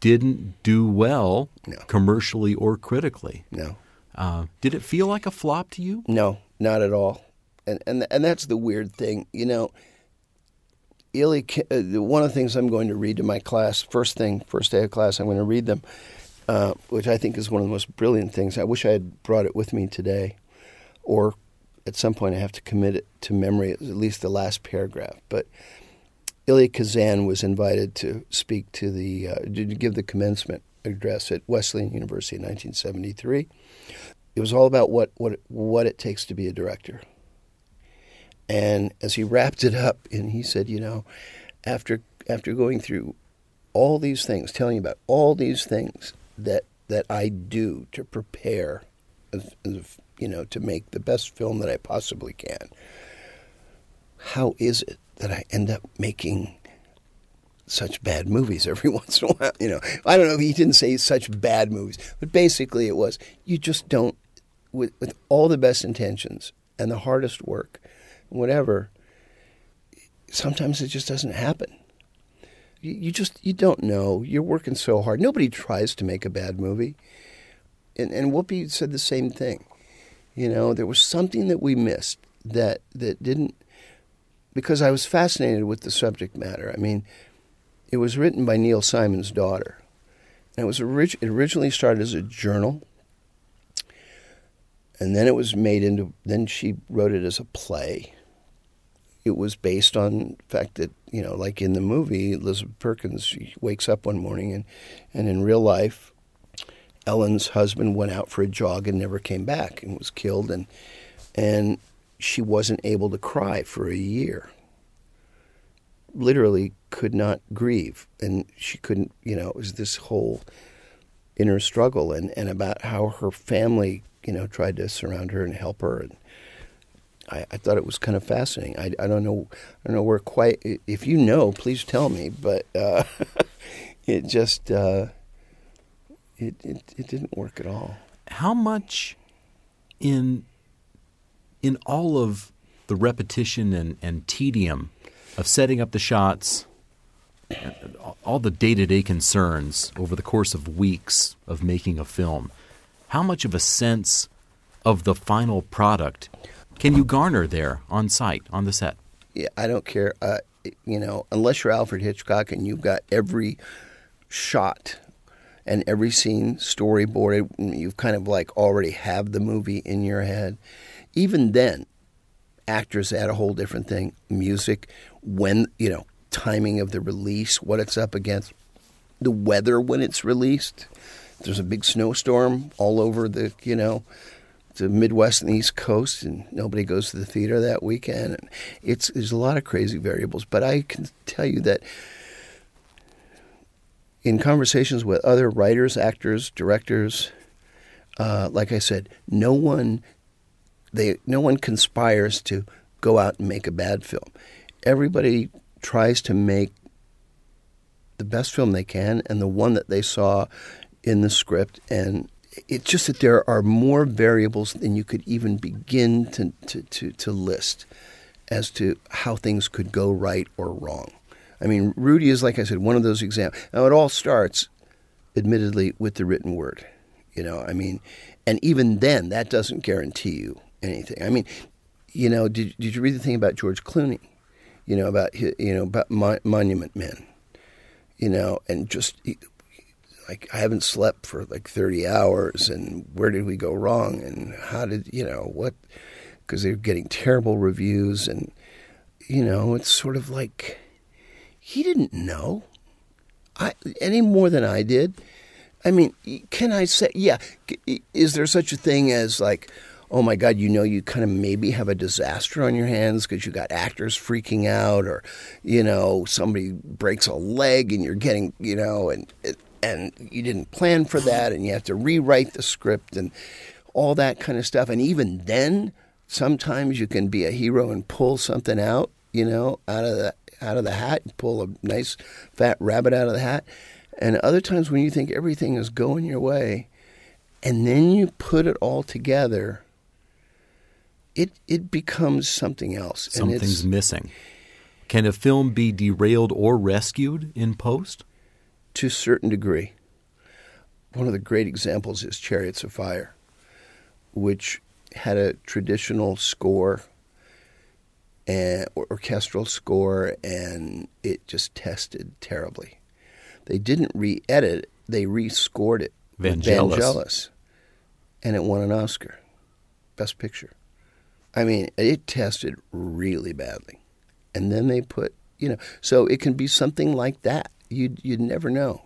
S1: didn't do well
S2: no.
S1: commercially or critically.
S2: No.
S1: Uh, did it feel like a flop to you?
S2: No, not at all. And and and that's the weird thing, you know. Ili, uh, one of the things I'm going to read to my class, first thing, first day of class, I'm going to read them uh, which I think is one of the most brilliant things. I wish I had brought it with me today, or at some point I have to commit it to memory, at least the last paragraph. But Elia Kazan was invited to speak to the, uh, to give the commencement address at Wesleyan University in 1973. It was all about what, what, what it takes to be a director. And as he wrapped it up, and he said, you know, after after going through all these things, telling you about all these things, that that I do to prepare, as, as, you know, to make the best film that I possibly can. How is it that I end up making such bad movies every <laughs> once in a while? You know, I don't know. He didn't say such bad movies, but basically it was you just don't, with with all the best intentions and the hardest work, whatever. Sometimes it just doesn't happen you just you don't know. You're working so hard. Nobody tries to make a bad movie. And and Whoopi said the same thing. You know, there was something that we missed that that didn't because I was fascinated with the subject matter. I mean, it was written by Neil Simon's daughter. And it was orig- it originally started as a journal. And then it was made into then she wrote it as a play it was based on the fact that you know, like in the movie, Elizabeth Perkins wakes up one morning and, and in real life, Ellen's husband went out for a jog and never came back and was killed, and and she wasn't able to cry for a year. Literally could not grieve, and she couldn't. You know, it was this whole inner struggle, and and about how her family, you know, tried to surround her and help her, and I, I, thought it was kind of fascinating. I, I, don't know, I don't know where quite. If you know, please tell me. But uh, <laughs> it just uh, it, it it didn't work at all.
S1: How much in in all of the repetition and, and tedium of setting up the shots, all the day to day concerns over the course of weeks of making a film, how much of a sense of the final product can you garner there on site, on the set?
S2: Yeah, I don't care. Uh, you know, unless you're Alfred Hitchcock and you've got every shot and every scene storyboarded, you've kind of like already have the movie in your head. Even then, actors add a whole different thing. Music, when you know, timing of the release, what it's up against, the weather when it's released. There's a big snowstorm all over the you know the Midwest and the East Coast, and nobody goes to the theater that weekend. And it's there's a lot of crazy variables, but I can tell you that in conversations with other writers, actors, directors, uh, like I said, no one they no one conspires to go out and make a bad film. Everybody tries to make the best film they can and the one that they saw in the script and it's just that there are more variables than you could even begin to, to, to, to list as to how things could go right or wrong. I mean, Rudy is, like I said, one of those examples. Now, it all starts, admittedly, with the written word. You know, I mean, and even then, that doesn't guarantee you anything. I mean, you know, did, did you read the thing about George Clooney? You know, about, you know, about Monument Men? You know, and just like I haven't slept for like 30 hours and where did we go wrong and how did you know what because they're getting terrible reviews and you know it's sort of like he didn't know I any more than I did. I mean, can I say, yeah, is there such a thing as like, oh my God, you know, you kind of maybe have a disaster on your hands because you got actors freaking out, or you know, somebody breaks a leg and you're getting, you know, and and you didn't plan for that, and you have to rewrite the script and all that kind of stuff. And even then, sometimes you can be a hero and pull something out, you know, out of the out of the hat, pull a nice fat rabbit out of the hat. And other times when you think everything is going your way, and then you put it all together, it it becomes something else.
S1: Something's missing. Can a film be derailed or rescued in post?
S2: To a certain degree. One of the great examples is Chariots of Fire, which had a traditional score and orchestral score, and it just tested terribly. They didn't re-edit they re-scored it
S1: Vangelis.
S2: Vangelis, and it won an Oscar, Best Picture. I mean, it tested really badly, and then they put you know, so it can be something like that. You'd you'd never know.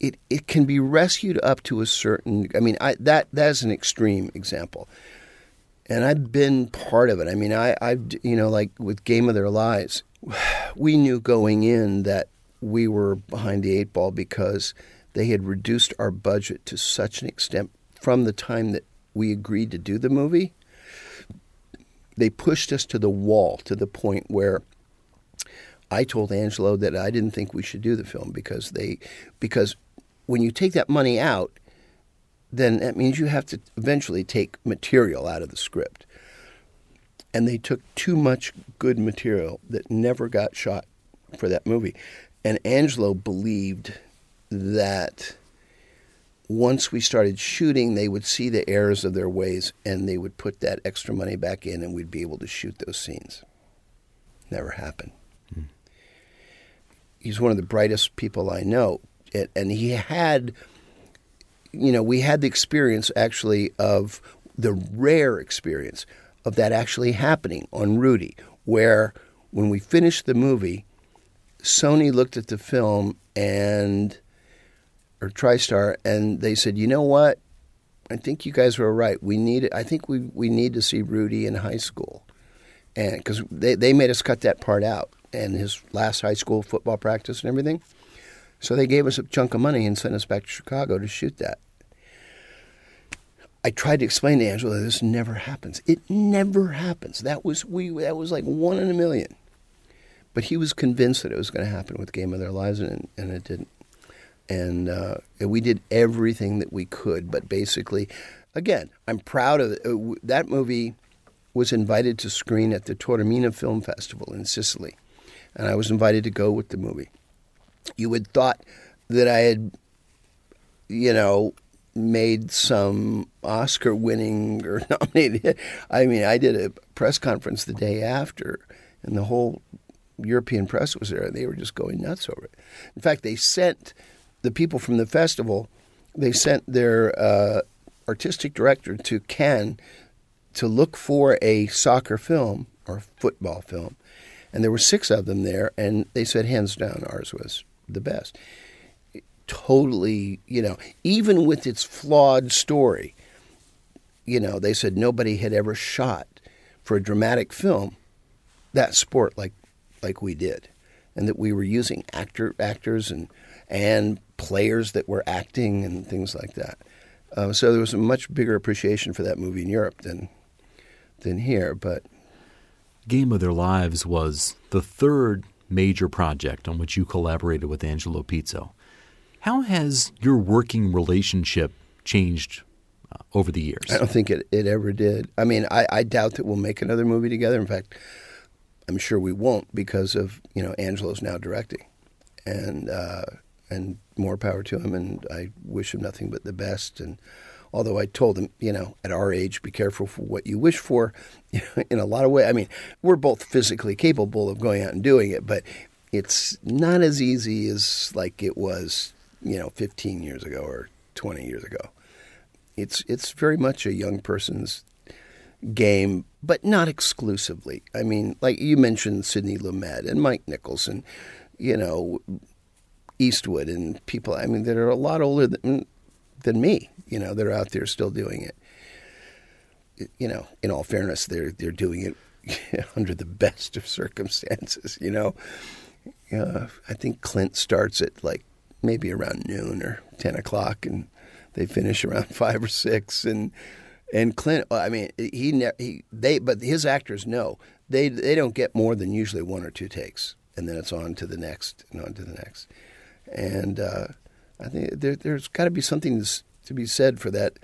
S2: It it can be rescued up to a certain. I mean, I that that's an extreme example and I've been part of it. I mean, I, I've you know, like with Game of Their Lives, <sighs> we knew going in that we were behind the eight ball because they had reduced our budget to such an extent from the time that we agreed to do the movie. They pushed us to the wall to the point where I told Angelo that I didn't think we should do the film because they because when you take that money out, then that means you have to eventually take material out of the script. And they took too much good material that never got shot for that movie. And Angelo believed that once we started shooting, they would see the errors of their ways and they would put that extra money back in and we'd be able to shoot those scenes. Never happened. He's one of the brightest people I know. And he had you know, we had the experience actually of the rare experience of that actually happening on Rudy, where when we finished the movie, Sony looked at the film and or TriStar and they said, "You know what? I think you guys were right. We need I think we we need to see Rudy in high school." And because they, they made us cut that part out and his last high school football practice and everything. So they gave us a chunk of money and sent us back to Chicago to shoot that. I tried to explain to Angelo this never happens. It never happens. That was we that was like one in a million. But he was convinced that it was going to happen with Game of Their Lives, and, and it didn't. And, uh, we did everything that we could, but basically, again, I'm proud of it. Uh, that movie. was invited to screen at the Taormina Film Festival in Sicily, and I was invited to go with the movie. You would thought that I had, you know, made some Oscar winning <laughs> or nominated. I mean, I did a press conference the day after, and the whole European press was there. And they were just going nuts over it. In fact, they sent the people from the festival, they sent their uh, artistic director to Cannes to look for a soccer film or football film. And there were six of them there, and they said hands down ours was the best. Totally, you know, even with its flawed story, you know, they said nobody had ever shot for a dramatic film that sport like like we did, and that we were using actor actors and and players that were acting and things like that. Uh, so there was a much bigger appreciation for that movie in Europe than than here. But
S1: Game of Their Lives was the third major project on which you collaborated with Angelo Pizzo. How has your working relationship changed uh, over the years?
S2: I don't think it, it ever did. I mean, I, I doubt that we'll make another movie together. In fact, I'm sure we won't because of you know Angelo's now directing, and uh, and more power to him. And I wish him nothing but the best. And although I told him, you know, at our age, be careful for what you wish for, <laughs> in a lot of ways. I mean, we're both physically capable of going out and doing it, but it's not as easy as like it was, you know, 15 years ago or 20 years ago. It's it's very much a young person's game, but not exclusively. I mean, like you mentioned Sidney Lumet and Mike Nicholson, you know, Eastwood and people, I mean, that are a lot older than, than me, you know, that are out there still doing it. You know, in all fairness, they're, they're doing it <laughs> under the best of circumstances, you know. Uh, I think Clint starts at like maybe around noon or 10 o'clock and they finish around <laughs> five or six. And, and Clint, I mean, he, he they, but his actors know they they don't get more than usually one or two takes, and then it's on to the next and on to the next. And uh, I think there, has got to be something to be said for that,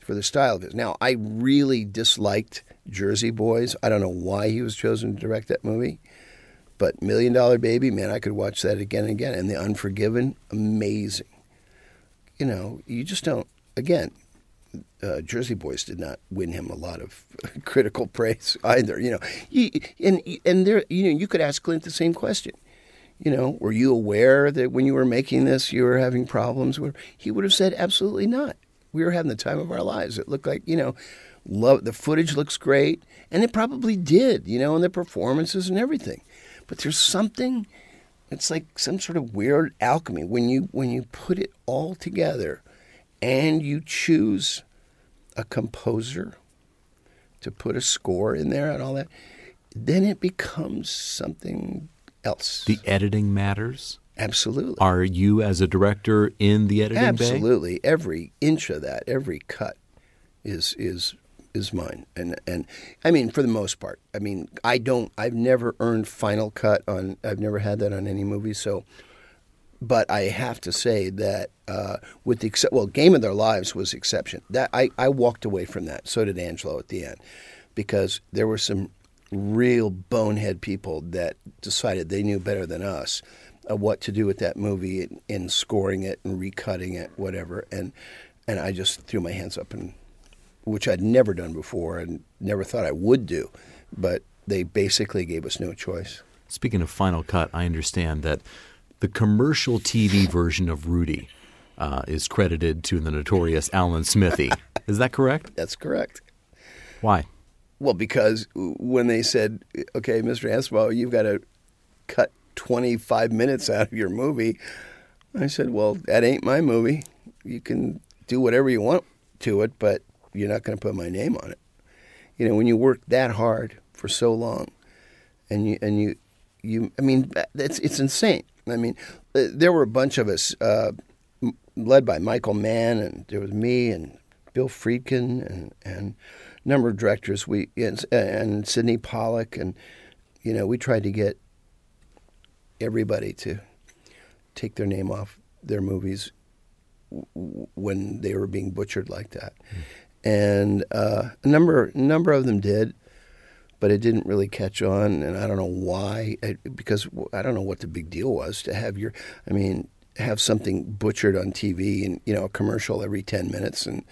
S2: for the style of it. Now, I really disliked Jersey Boys. I don't know why he was chosen to direct that movie, but Million Dollar Baby, man, I could watch that again and again. And The Unforgiven, amazing. You know, you just don't. Again, uh, Jersey Boys did not win him a lot of <laughs> critical praise either. You know, he, and and there, you know, you could ask Clint the same question. You know, were you aware that when you were making this, you were having problems? He would have said, absolutely not. We were having the time of our lives. It looked like, you know, love the footage looks great, and it probably did. You know, and the performances and everything. But there's something. It's like some sort of weird alchemy when you when you put it all together and you choose a composer to put a score in there and all that, then it becomes something else.
S1: The editing matters?
S2: Absolutely.
S1: Are you, as a director, in the editing
S2: Absolutely. Bay? Every inch of that, every cut is is is mine. And and I mean, for the most part. I mean, I don't. I've never earned final cut on. I've never had that on any movie. So but I have to say that uh, with the well, Game of Their Lives was exception. That I, I walked away from that. So did Angelo at the end, because there were some real bonehead people that decided they knew better than us uh, what to do with that movie in, in scoring it and recutting it, whatever. And and I just threw my hands up and which I'd never done before and never thought I would do, but they basically gave us no choice.
S1: Speaking of Final Cut, I understand that the commercial TV version of Rudy uh, is credited to the notorious Alan Smithee. <laughs> is that correct?
S2: That's correct.
S1: Why?
S2: Well, because when they said, okay, Mr. Anspaugh, you've got to cut 25 minutes out of your movie, I said, well, that ain't my movie. You can do whatever you want to it, but you're not going to put my name on it. You know, when you work that hard for so long, and you and you you, I mean, it's it's insane. I mean, uh, there were a bunch of us, uh, led by Michael Mann, and there was me and Bill Friedkin and and a number of directors. We and, and Sidney Pollack, and you know, we tried to get everybody to take their name off their movies when they were being butchered like that. Mm. And uh, a number number of them did. but it didn't really catch on, and I don't know why. because I don't know what the big deal was to have your. I mean, have something butchered on TV and you know a commercial every ten minutes, and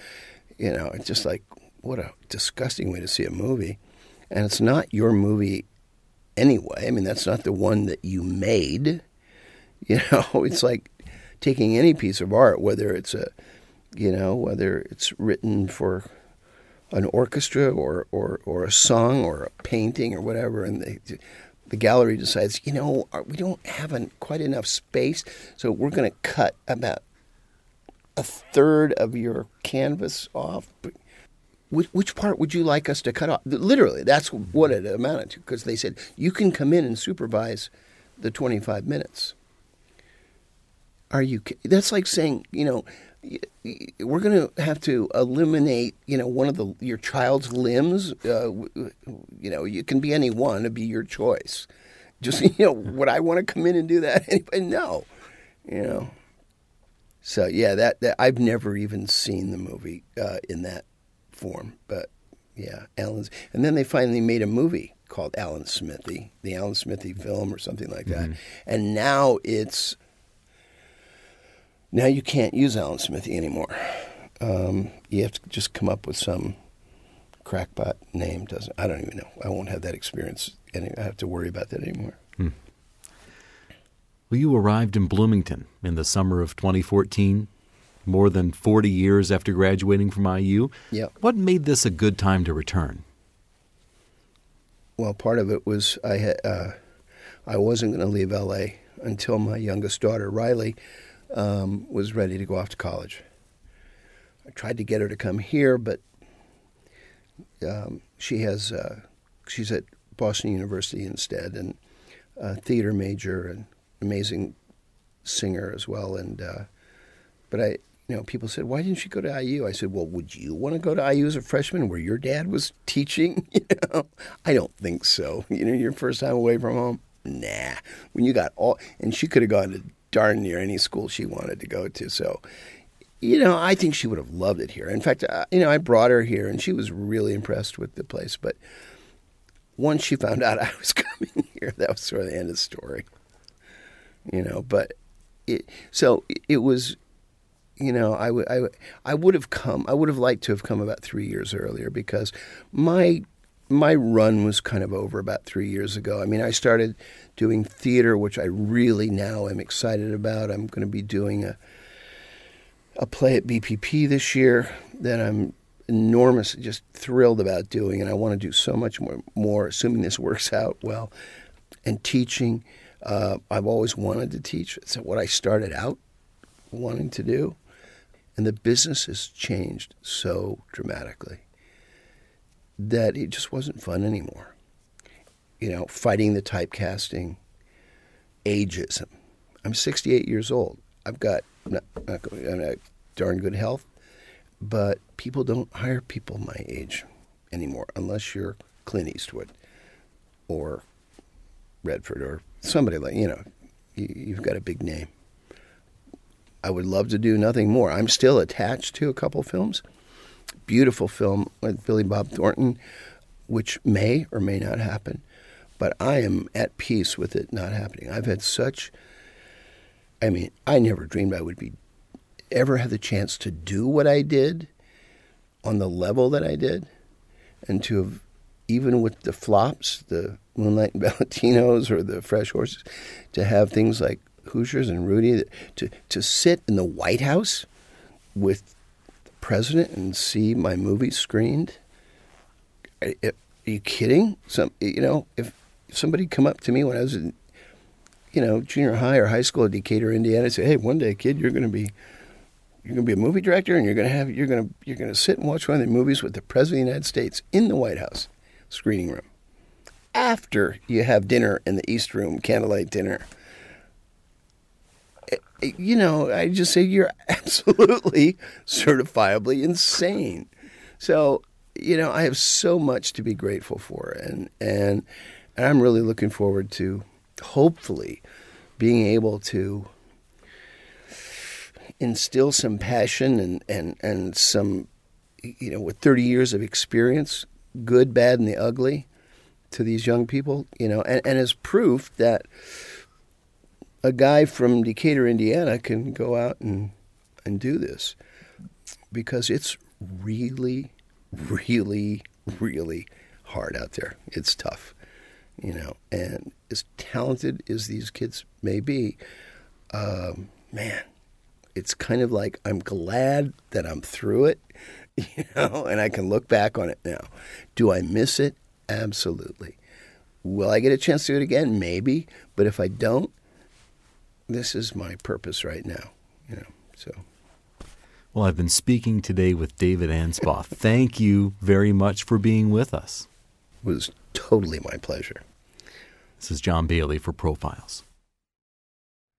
S2: you know it's just like what a disgusting way to see a movie, and it's not your movie anyway. I mean, that's not the one that you made. <laughs> You know, it's like taking any piece of art, whether it's a, you know, whether it's written for an orchestra or, or, or a song or a painting or whatever, and they, the gallery decides, you know, uh, we don't have an, quite enough space, so we're going to cut about a third of your canvas off. Which, which part would you like us to cut off? Literally, that's what it amounted to, because they said, you can come in and supervise the 25 minutes. Are you? That's like saying, you know, we're going to have to eliminate, you know, one of the your child's limbs. Uh, you know, you can be any one; it'd be your choice. Just <laughs> you know, would I want to come in and do that? <laughs> Anybody? No, you know. So yeah, that, that I've never even seen the movie uh, in that form, but yeah, Alan's. And then they finally made a movie called Alan Smithee, the Alan Smithee film or something like that, mm-hmm. and now it's now you can't use Alan Smithee anymore. Um, you have to just come up with some crackpot name. Doesn't I don't even know. I won't have that experience, and I have to worry about that anymore. Hmm.
S1: Well, you arrived in Bloomington in the summer of 2014, more than 40 years after graduating from IU.
S2: Yep.
S1: What made this a good time to return?
S2: Well, part of it was I had, uh, I wasn't going to leave LA until my youngest daughter Riley um, was ready to go off to college. I tried to get her to come here, but um, she has uh, she's at Boston University instead, and a theater major and amazing singer as well. And uh, but I, you know, people said, "Why didn't she go to IU?" I said, "Well, would you want to go to IU as a freshman, where your dad was teaching?" <laughs> you know, I don't think so. You know, your first time away from home. Nah. When you got all, and she could have gone to darn near any school she wanted to go to. So, you know, I think she would have loved it here. In fact, uh, you know, I brought her here and she was really impressed with the place. But once she found out <laughs> I was coming here, that was sort of the end of the story. You know, but it, so it was, you know, I would, I, I would have come, I would have liked to have come about three years earlier because my my run was kind of over about three years ago. I mean, I started doing theater, which I really now am excited about. I'm going to be doing a a play at BPP this year that I'm enormous, just thrilled about doing, and I want to do so much more. More, assuming this works out well, and teaching. Uh, I've always wanted to teach. It's what I started out wanting to do, and the business has changed so dramatically that it just wasn't fun anymore. You know, fighting the typecasting, ageism. I'm 68 years old. I've got not, not, darn good health, but people don't hire people my age anymore unless you're Clint Eastwood or Redford or somebody like, you know, you, you've got a big name. I would love to do nothing more. I'm still attached to a couple films beautiful film with Billy Bob Thornton, which may or may not happen. But I am at peace with it not happening. I've had such. I mean, I never dreamed I would be ever have the chance to do what I did on the level that I did, and to have even with the flops, the Moonlight and <laughs> Valentinos or the Fresh Horses, to have things like Hoosiers and Rudy, to to sit in the White House with president and see my movie screened? Are, are you kidding? Some, you know, if somebody come up to me when I was in, you know, junior high or high school in Decatur, Indiana, and say, "Hey, one day, kid, you're going to be." You're going to be a movie director, and you're going to have you're going to you're going to sit and watch one of the movies with the president of the United States in the White House screening room. After you have dinner in the East Room, candlelight dinner, you know, I just say you're <laughs> absolutely certifiably insane. So, you know, I have so much to be grateful for, and and, and I'm really looking forward to hopefully being able to instill some passion and, and, and some, you know, with 30 years of experience, good, bad, and the ugly, to these young people, you know, and, and as proof that a guy from Decatur, Indiana can go out and, and do this because it's really, really, really hard out there. It's tough, you know, and as talented as these kids may be, um, man, it's kind of like I'm glad that I'm through it, <laughs> you know, and I can look back on it now. Do I miss it? Absolutely. Will I get a chance to do it again? Maybe. But if I don't, this is my purpose right now, you know. So.
S1: Well, I've been speaking today with David Anspaugh. Thank you very much for being with us.
S2: It was totally my pleasure.
S1: This is John Bailey for Profiles.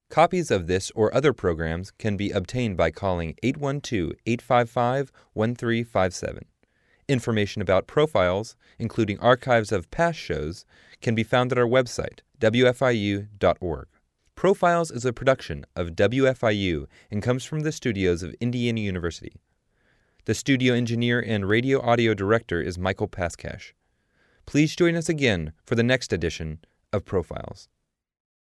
S4: Copies of this or other programs can be obtained by calling 812 855 1357. Information about profiles, including archives of past shows, can be found at our website, wfiu.org. Profiles is a production of WFIU and comes from the studios of Indiana University. The studio engineer and radio audio director is Michael Paskash. Please join us again for the next edition of Profiles.